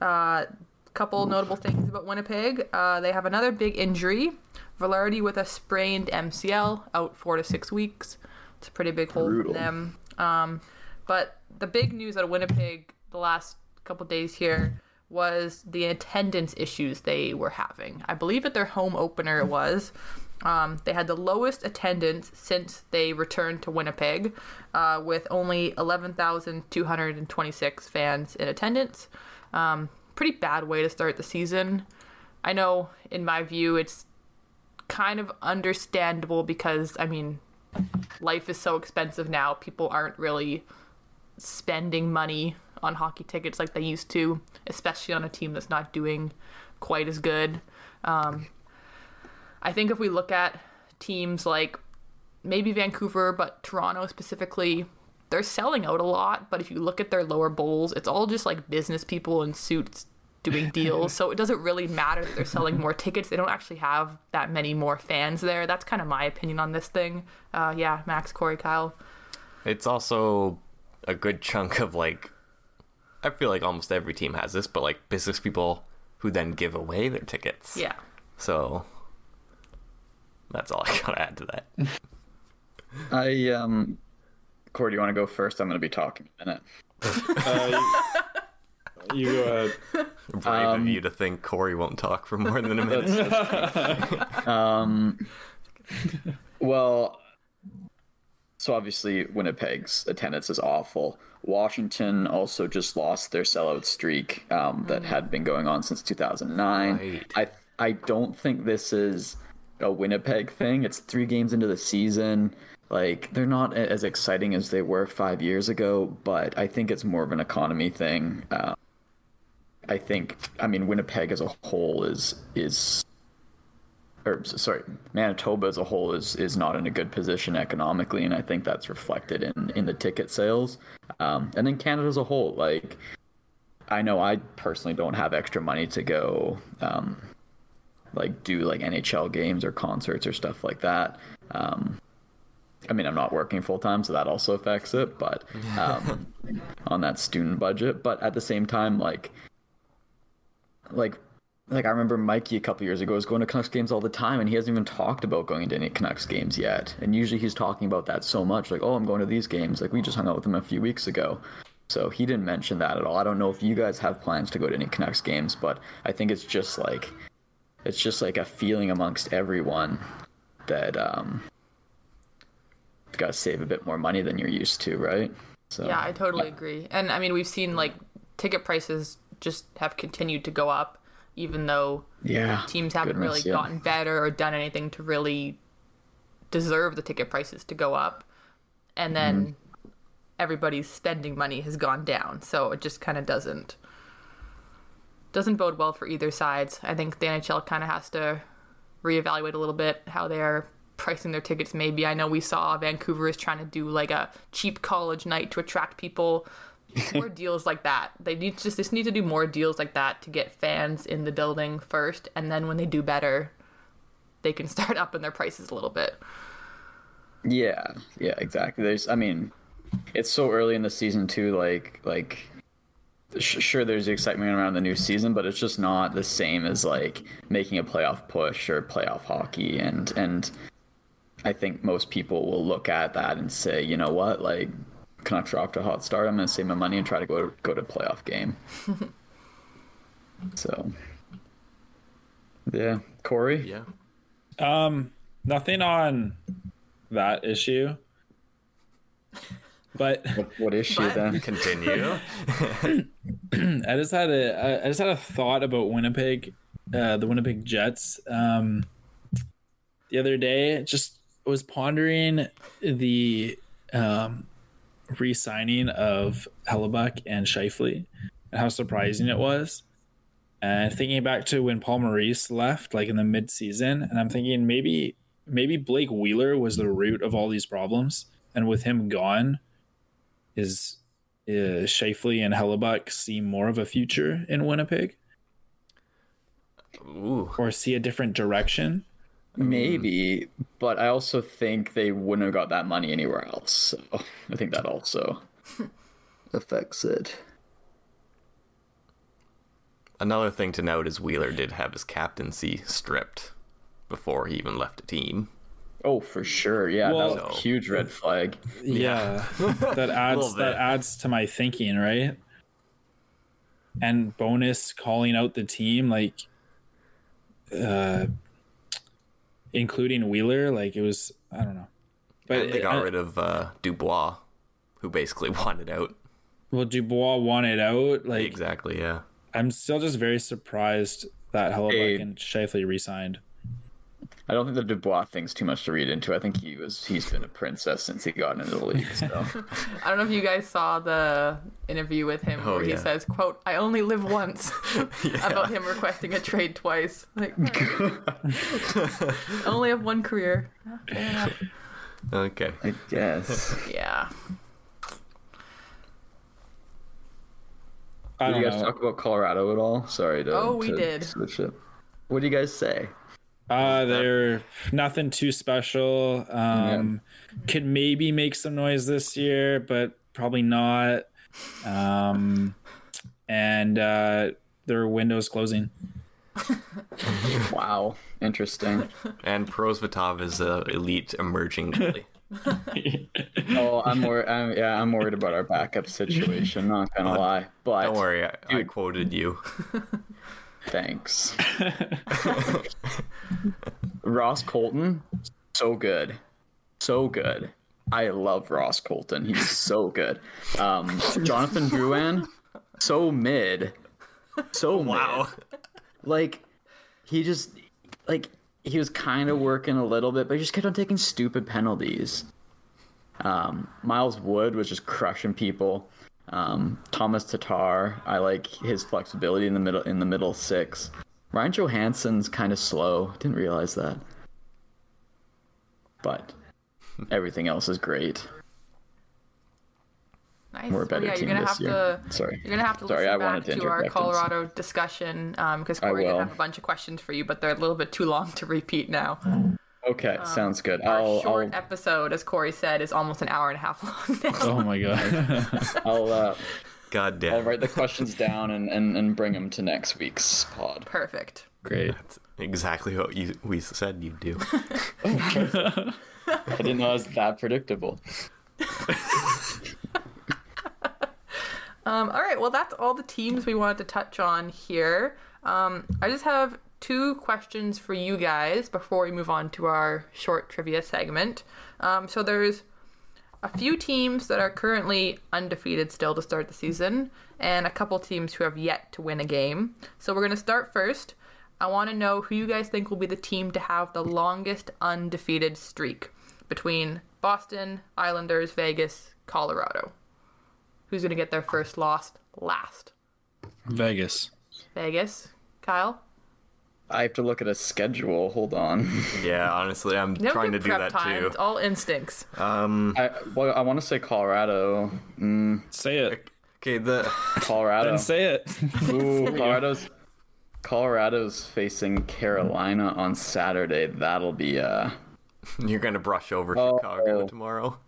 A uh, couple notable things about Winnipeg. Uh, they have another big injury. Vilardi with a sprained MCL, out four to six weeks. It's a pretty big hole Brutal. for them. Um, but the big news out of Winnipeg the last couple days here was the attendance issues they were having. I believe at their home opener it was. Um, they had the lowest attendance since they returned to Winnipeg, uh, with only 11,226 fans in attendance. Um, pretty bad way to start the season. I know, in my view, it's kind of understandable because, I mean, life is so expensive now. People aren't really spending money on hockey tickets like they used to, especially on a team that's not doing quite as good. Um, I think if we look at teams like maybe Vancouver, but Toronto specifically, they're selling out a lot. But if you look at their lower bowls, it's all just like business people in suits doing *laughs* deals. so it doesn't really matter that they're selling more tickets. They don't actually have that many more fans there. That's kind of my opinion on this thing. Uh, yeah, Max, Corey, Kyle. It's also a good chunk of like I feel like almost every team has this, but like business people who then give away their tickets. Yeah. So that's all I *laughs* gotta add to that. *laughs* I um, Corey, do you want to go first? I'm going to be talking in a minute. Uh, You go ahead. Brave of you to think Corey won't talk for more than a minute. *laughs* Um, well, so obviously Winnipeg's attendance is awful. Washington also just lost their sellout streak um, that had been going on since 2009. Right. I I don't think this is a Winnipeg thing. It's three games into the season. Like they're not as exciting as they were five years ago, but I think it's more of an economy thing. Uh, I think I mean Winnipeg as a whole is is or sorry, Manitoba as a whole is is not in a good position economically, and I think that's reflected in in the ticket sales. Um, and then Canada as a whole, like I know I personally don't have extra money to go, um, like do like NHL games or concerts or stuff like that. Um, I mean, I'm not working full time, so that also affects it, but *laughs* um, on that student budget. But at the same time, like like like I remember Mikey a couple years ago was going to Canucks games all the time, and he hasn't even talked about going to any Canucks games yet. And usually he's talking about that so much, like, oh, I'm going to these games. Like we just hung out with him a few weeks ago, so he didn't mention that at all. I don't know if you guys have plans to go to any Canucks games, but I think it's just like it's just like a feeling amongst everyone that um, you got to save a bit more money than you're used to, right? So Yeah, I totally agree. And I mean, we've seen like ticket prices just have continued to go up, even though yeah, teams haven't goodness, really yeah. gotten better or done anything to really deserve the ticket prices to go up. And then Mm-hmm. everybody's spending money has gone down. So it just kind of doesn't doesn't bode well for either sides. I think the NHL kind of has to reevaluate a little bit how they're pricing their tickets maybe. I know we saw Vancouver is trying to do like a cheap college night to attract people. More deals like that. They need just just need to do more deals like that to get fans in the building first, and then when they do better, they can *laughs* start upping their prices a little bit. Yeah, yeah, exactly. There's, I mean, it's so early in the season too. Like, like, sh- sure, there's the excitement around the new season, but it's just not the same as like making a playoff push or playoff hockey. And and I think most people will look at that and say, you know what, like, Canucks are off to a hot start. I'm going to save my money and try to go go to a playoff game. *laughs* so, yeah, Corey. yeah. Um, nothing on that issue. But What, what issue But- then? Continue. *laughs* *clears throat* I just had a I- I just had a thought about Winnipeg, uh, the Winnipeg Jets. Um, the other day, just was pondering the um, re-signing of Hellebuyck and Scheifele and how surprising it was. And thinking back to when Paul Maurice left, like in the mid-season, and I'm thinking maybe maybe Blake Wheeler was the root of all these problems, and with him gone, is uh, Scheifele and Hellebuyck see more of a future in Winnipeg Ooh. or see a different direction. Maybe, but I also think they wouldn't have got that money anywhere else. So I think that also *laughs* affects it. Another thing to note is Wheeler did have his captaincy stripped before he even left the team. Oh, for sure. Yeah, Well- that was a huge red *laughs* flag. Yeah, *laughs* that adds that adds to my thinking, right? And bonus calling out the team like, uh, including Wheeler, like it was I don't know, but And they got I- rid of uh, Dubois, who basically *laughs* wanted out. well Dubois wanted out. Like Exactly, yeah. I'm still just very surprised that Hellebuyck Hey. and Scheifele re-signed. I don't think the Dubois thing's too much to read into. I think he was he's been a princess since he got into the league. So *laughs* I don't know if you guys saw the interview with him Oh, where he says, "quote I only live once," *laughs* *laughs* about him requesting a trade twice. Like, I only have one career. Ah, fair enough. Okay. I guess. Yeah. I Did don't you guys know. talk about Colorado at all? Sorry to. Oh, we to did. Switch it. What do you guys say? Uh, they're nothing too special. Um, could maybe make some noise this year, but probably not. Um, and uh, their window's closing. *laughs* Wow, interesting. And Prosvetov is a elite emerging goalie. *laughs* *laughs* Oh, I'm worried. I'm, yeah, I'm worried about our backup situation. Not gonna lie, but Don't worry, I, I quoted you. Thanks. *laughs* Ross Colton, so good, so good. I love Ross Colton. He's so good. Um, Jonathan Drouin, so mid, so Wow. mid. Like he just like he was kind of working a little bit, but he just kept on taking stupid penalties. Um, Miles Wood was just crushing people. Um, Tomas Tatar, I like his flexibility in the middle in the middle six. Ryan Johansen's kind of slow. Didn't realize that, but *laughs* everything else is great. Nice. We're a So, better yeah, team you're gonna this have year. to. Sorry. You're gonna have to Sorry, listen I back to to our Colorado discussion because I Corey did will. have a bunch of questions for you, but they're a little bit too long to repeat now. Okay, sounds good. Our I'll short I'll, episode, as Corey said, is almost an hour and a half long now. oh my god. *laughs* I'll uh, God I'll write the questions down and, and, and bring them to next week's pod. Perfect. Great. That's exactly what you we said you'd do. *laughs* I didn't know it was that predictable. *laughs* Um, all right, well, that's all the teams we wanted to touch on here. Um, I just have two questions for you guys before we move on to our short trivia segment. Um, so there's a few teams that are currently undefeated still to start the season, and a couple teams who have yet to win a game. So we're going to start first. I want to know who you guys think will be the team to have the longest undefeated streak between Boston, Islanders, Vegas, Colorado. Who's going to get their first loss last? Vegas. Vegas. Kyle? I have to look at a schedule. Hold on. *laughs* Yeah, honestly, I'm No trying to do prep that time. too. It's all instincts. Um, I well, I want to say Colorado. Mm, Say it. okay, the Colorado. Then say it. *laughs* Ooh, Colorado's Colorado's facing Carolina on Saturday. That'll be uh *laughs* you're gonna brush over Oh. Chicago tomorrow.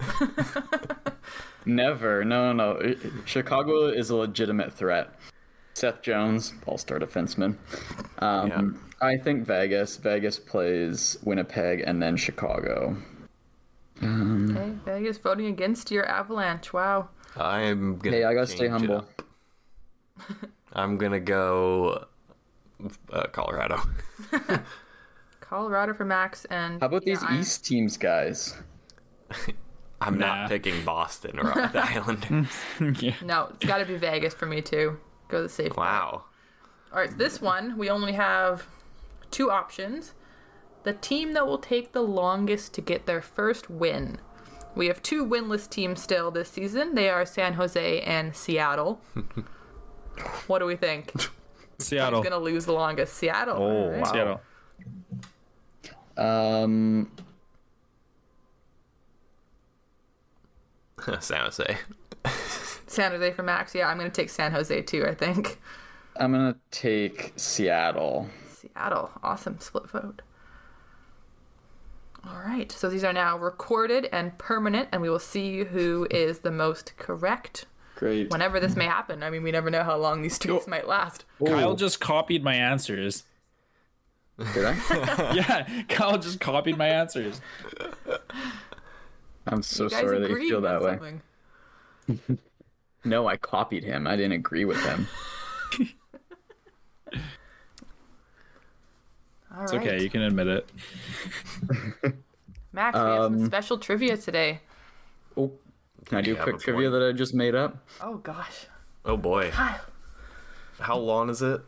never. No, no, no. Chicago is a legitimate threat. Seth Jones, all-star defenseman. Um, I think Vegas. Vegas plays Winnipeg and then Chicago. Okay, Vegas voting against your Avalanche. Wow. I'm gonna. Hey, I gotta stay humble. *laughs* I'm gonna go uh, Colorado. *laughs* Colorado for Max and How about yeah, these I'm- East teams, guys? *laughs* I'm Nah. not picking Boston or the Islanders. yeah. No, it's got to be Vegas for me too. Go the safe. bet. Wow. All right, so this one we only have two options. The team that will take the longest to get their first win. We have two winless teams still this season. They are San Jose and Seattle. *laughs* what do we think? Who's Seattle. gonna lose the longest? Seattle. Oh, All right. wow. Seattle. Um, *laughs* San Jose. *laughs* San Jose for Max. Yeah, I'm gonna take San Jose too. I think. I'm gonna take Seattle. Seattle. Awesome split vote. All right, so these are now recorded and permanent, and we will see who is the most correct Great. whenever this may happen. I mean, we never know how long these streaks might last. Kyle just copied my answers. Did I? *laughs* Yeah, Kyle just copied my answers. I'm so sorry that you feel that way. *laughs* something. No, I copied him. I didn't agree with him. *laughs* All It's right. okay, you can admit it. *laughs* Max, we have some Um, special trivia today. Oh, can I do a have quick a trivia point? that I just made up? Oh gosh. Oh boy. Kyle. How long is it?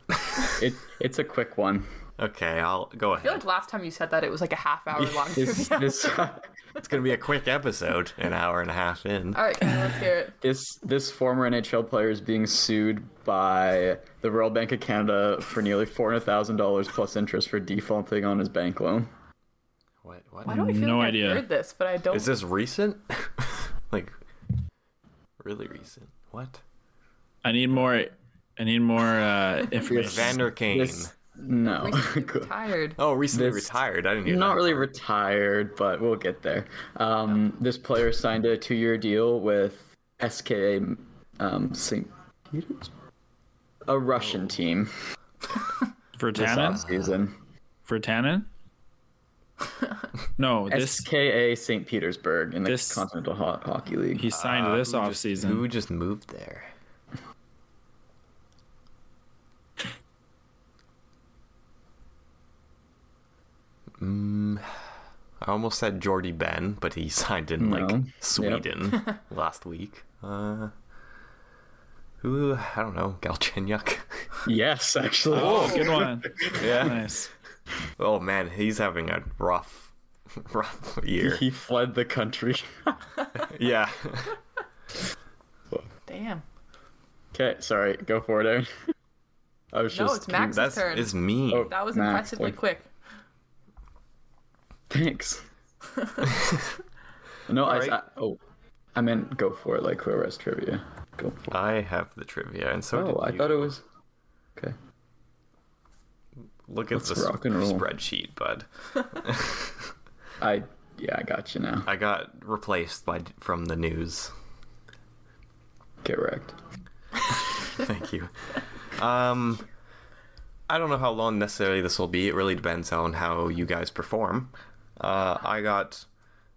It it's a quick one. Okay, I'll go ahead. I feel like last time you said that it was like a half hour long *laughs* This this It's gonna be a quick episode, an hour and a half in. All right, let's hear it. *laughs* this this former NHL player is being sued by the Royal Bank of Canada for nearly four hundred thousand dollars plus interest for defaulting on his bank loan. What? What? Why do I feel No like idea. I've heard this, but I don't. Is this recent? *laughs* like, really recent? What? I need more. I need more uh, information. Vander Kane. This no, *laughs* tired? Oh, recently This- retired. I didn't hear not that really retired, but we'll get there. Um, this player signed a two-year deal with SKA um, St. Peters, a Russian team *laughs* For this Tannen? For Tannen? No, *laughs* this SKA St. Petersburg in the this- Continental Ho- Hockey League. he signed Uh, this who off season. Who just moved there? Mm, I almost said Jordie Benn, but he *laughs* signed in No. like Yep. Sweden *laughs* last week. Uh, who? I don't know. Galchenyuk. *laughs* yes, actually. Oh, good one. yeah. Nice. Oh man, he's having a rough, rough year. He fled the country. yeah. Damn. okay, sorry. Go for it, Erin. I was No, just. it's Max's That's turn. is mean. Oh. That was Max, impressively like- quick. Thanks. *laughs* no, I, Alright. I. Oh, I meant go for it. Like whoever has trivia, go for it. I have the trivia, and so did Oh, I you. thought it was. Okay. Look at Let's the rock and roll. spreadsheet, bud. *laughs* I yeah, I got you now. I got replaced by from the news. Get wrecked. *laughs* Thank you. Um, I don't know how long necessarily this will be. It really depends on how you guys perform. Uh, I got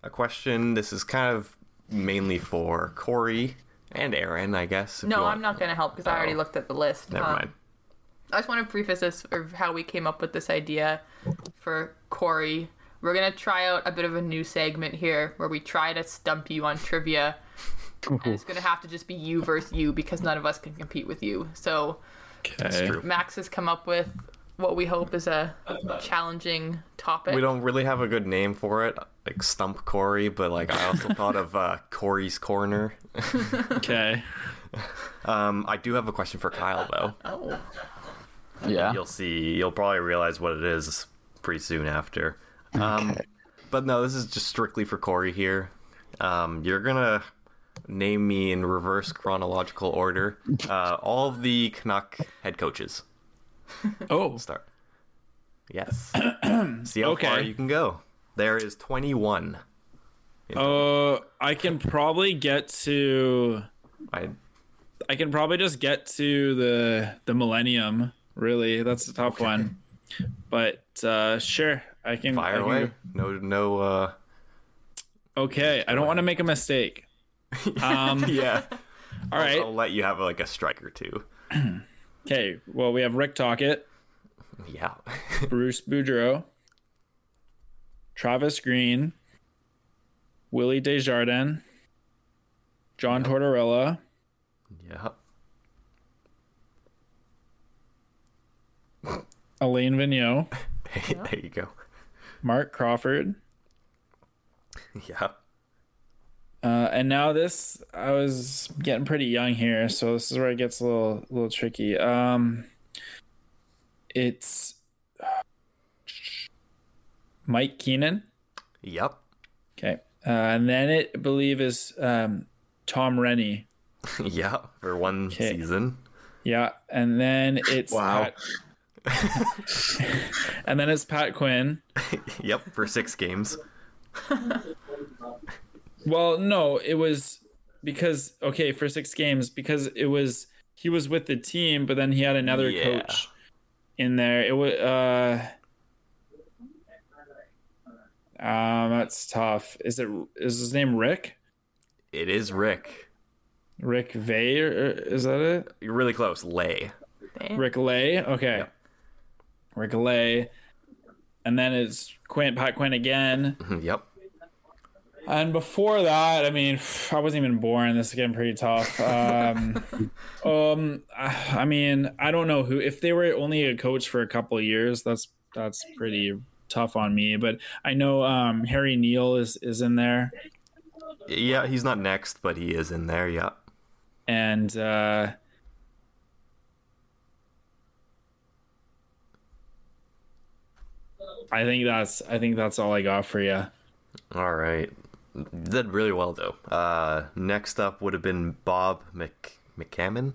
a question. This is kind of mainly for Corey and Erin, I guess. No, I'm not going to help because I already Oh. looked at the list. Never Um, mind. I just want to preface this of how we came up with this idea for Corey. We're gonna try out a bit of a new segment here where we try to stump you on trivia. *laughs* and it's gonna have to just be you versus you because none of us can compete with you. So Okay. Max has come up with what we hope is a challenging topic. We don't really have a good name for it, like Stump Corey, but like I also *laughs* thought of uh, Corey's Corner. *laughs* Okay. Um, I do have a question for Kyle though. Oh, Yeah. You'll see. You'll probably realize what it is pretty soon after. Um, but no, this is just strictly for Corey here. Um, you're gonna name me in reverse chronological order uh, all of the Canuck head coaches. *laughs* Oh, Start. Yes. *clears throat* see how far Okay. you can go. There is 21. uh, I can probably get to. I I can probably just get to the the Millennium. Really, that's a tough one. But uh, sure, I can. I fire can away. No, no. uh Okay, I don't want to make a mistake. *laughs* Um, Yeah. all right. I'll let you have like a strike or two. *clears throat* Okay. Well, we have Rick Tocchet, Yeah. *laughs* Bruce Boudreau, Travis Green, Willie Desjardins, John Tortorella, yeah. Alain Vigneault, *laughs* Hey, there you go. Marc Crawford, *laughs* Yeah. Uh, and now this, I was getting pretty young here, so this is where it gets a little, a little tricky. Um, it's Mike Keenan. Yep. Okay, uh, and then it I believe is um, Tom Renney. *laughs* yeah. For one Okay. season. Yeah, and then it's Wow. Pat, *laughs* and then it's Pat Quinn. yep. For six games. *laughs* Well, no, it was because okay for six games because it was he was with the team, but then he had another Yeah. coach in there. It was uh, um, that's tough. Is it is his name Rick? It is Rick. Rick Vay? Or, or- is that it? You're really close. Ley. Rick Ley? Okay, Yep. Rick Ley, and then it's Quinn Pat Quinn again. yep. And before that, I mean, I wasn't even born. This is getting pretty tough. Um, *laughs* um, I mean, I don't know who. If they were only a coach for a couple of years, that's that's pretty tough on me. But I know um, Harry Neal is is in there, Yeah, he's not next, but he is in there. Yeah. and uh, I think that's I think that's all I got for you. All right. Did really well though. Uh, next up would have been Bob Mc McCammon.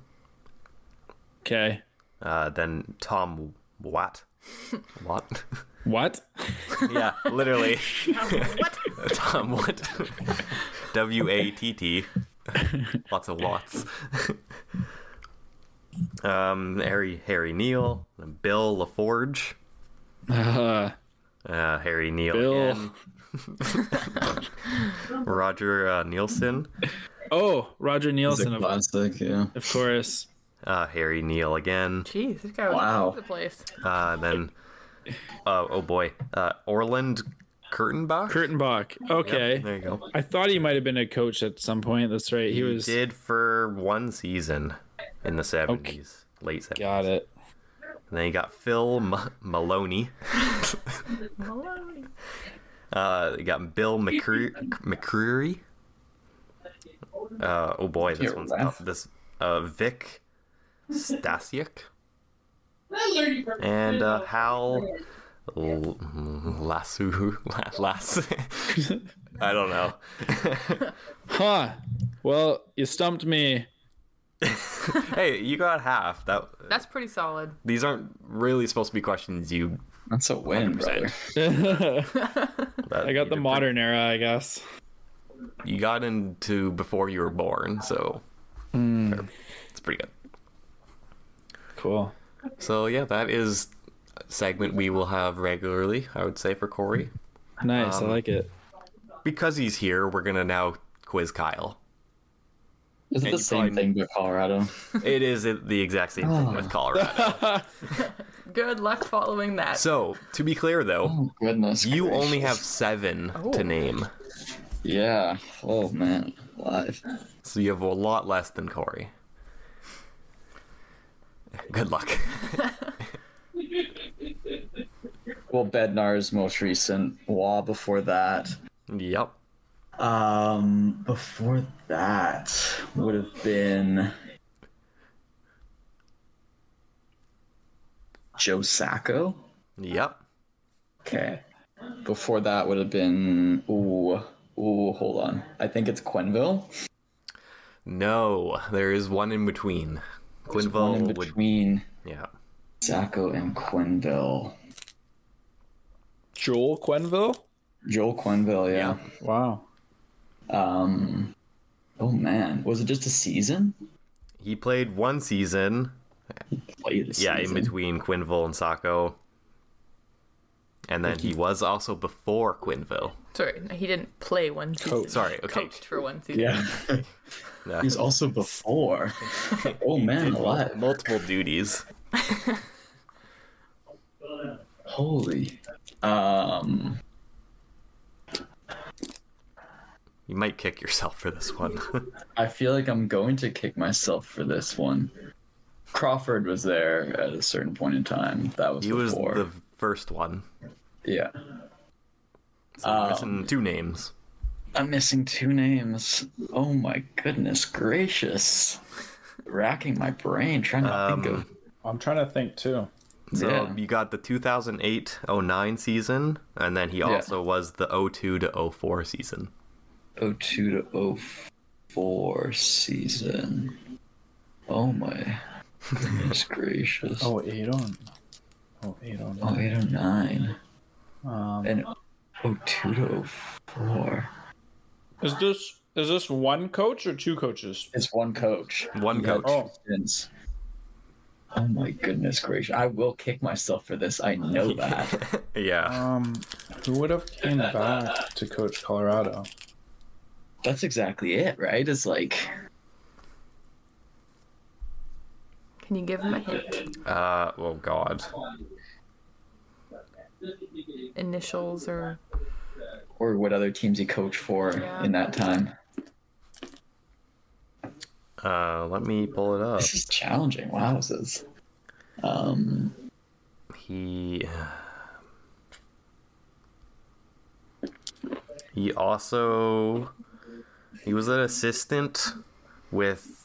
Okay, Uh, then Tom Watt. *laughs* Watt. what? *laughs* yeah, literally. what? *laughs* Tom Watt. W A T T. Lots of Watts. um, Harry Harry Neal, Bill LaForge, Uh, uh, Harry Neal Bill. again. *laughs* Roger uh, Neilson, Oh, Roger It's a Neilson, of, classic, yeah. of course. uh, Harry Neal again. Jeez, this guy was Wow. all over the place. Uh, then, uh, oh boy, uh, Orland Kurtenbach. Kurtenbach. Okay. There you go. I thought he might have been a coach at some point. That's right. He, He was. did for one season in the seventies, late seventies. Got it. And then you got Phil M- Maloney. *laughs* Maloney. Uh, you got Bill McCre- McCreary. Uh, oh boy, this Here, one's laugh. tough. This uh, Vic Stasiuk *laughs* and uh, Hal L- Lassu Lass. *laughs* I don't know. *laughs* Huh. Well, you stumped me. hey, you got half. That That's pretty solid. these aren't really supposed to be questions you. That's a win, 100%. brother. *laughs* *laughs* That I got the you did modern era, I guess. You got into before you were born, so fair. it's pretty good. Cool. So yeah, that is a segment we will have regularly. I would say for Corey, Nice. Um, I like it. because he's here, we're gonna now quiz Kyle. Is it And the same probably- thing with Colorado? It is the exact same thing with Colorado. *laughs* Good luck following that. So to be clear, though, Oh, goodness. you only have gracious. seven Oh. to name, Yeah. Oh, man. Live. so you have a lot less than Corey. Good luck. *laughs* Well, Bednar's most recent. Roy before that. yep. Um, before that would have been Joe Sacco. Yep. Okay. Before that would have been ooh ooh. Hold on. I think it's Quenneville. No, there is one in between. There's one in Quenneville would. between Yeah. Sacco and Quenneville. Joel Quenneville? Joel Quenneville. Yeah. Wow. Um. Oh man, was it just a season? He played one season. Played a Yeah, in between Quenneville and Sacco. And then he was also before Quenneville. Sorry, he didn't play one season. Coach. Sorry, okay. Coached for one season. Yeah. *laughs* Yeah. He's also before. *laughs* Oh man, alive. Multiple duties. *laughs* Holy. Um. You might kick yourself for this one. I feel like I'm going to kick myself for this one. Crawford was there at a certain point in time. That was he was the first one. Yeah. So you're Um, missing two names. I'm missing two names. Oh my goodness gracious. Racking my brain trying to think Um, of I'm trying to think too. So yeah. you got the 2008-09 season, and then he also was the 02 to 04 season. 02 to 04 season. Oh my goodness gracious. Oh, eight on. Oh, eight on. Oh, 809. Um, And 02 to 04. is this is this one coach or two coaches? It's one coach. One He coach. Oh. Oh my goodness gracious. I will kick myself for this. I know *laughs* that. yeah. Um, who would have came back to coach Colorado? That's exactly it, right? It's like Can you give him a hint? Uh, oh god. Initials or or what other teams he coached for Yeah. in that time. Uh, let me pull it up. This is challenging. Wow, this is. Um, He he also he was an assistant with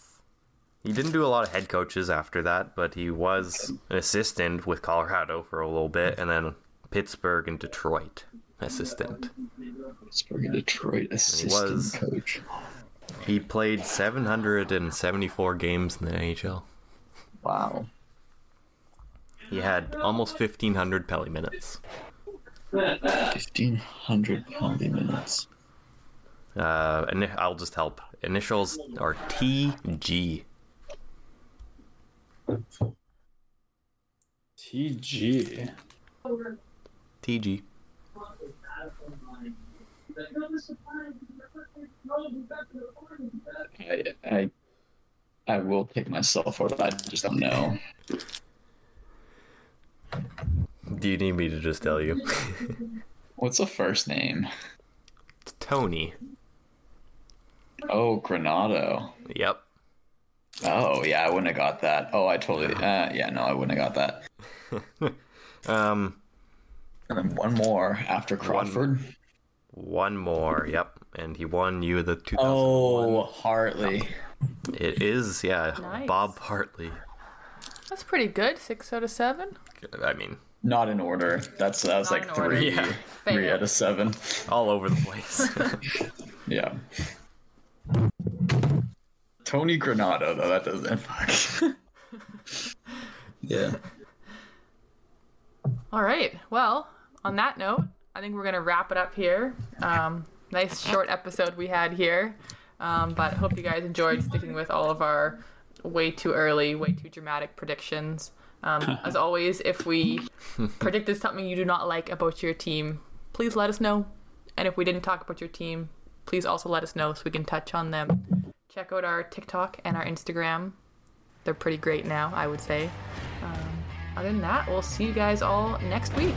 he didn't do a lot of head coaches after that, but he was an assistant with Colorado for a little bit and then Pittsburgh and Detroit assistant. Pittsburgh and Detroit assistant was- coach. He played 774 games in the NHL. Wow. He had almost 1500 Pelly minutes. 1,500 penalty minutes. Uh, and I'll just help. Initials are TG. TG. TG. I, I, I will pick myself, or I just don't know. Do you need me to just tell you? *laughs* What's the first name? It's Tony. Oh, Granato. Yep. Oh, yeah, I wouldn't have got that. Oh, I totally. Uh, yeah, no, I wouldn't have got that. *laughs* Um, And then one more after Crawford. one more. Yep. And he won you the 2001. Oh, Hartley. It is, yeah. Nice. Bob Hartley. That's pretty good. Six out of seven. I mean, Not in order. That's that was Not like three, Yeah. three out of seven. all over the place. *laughs* Yeah. Tony Granato, though that doesn't fuck. *laughs* yeah. All right. Well, on that note, I think we're gonna wrap it up here. Um, nice short episode we had here, um, but hope you guys enjoyed sticking with all of our way too early, way too dramatic predictions. Um, as *laughs* always, if we predicted something you do not like about your team, please let us know. And if we didn't talk about your team, please also let us know so we can touch on them. Check out our TikTok and our Instagram. They're pretty great now, I would say. Um, other than that, we'll see you guys all next week.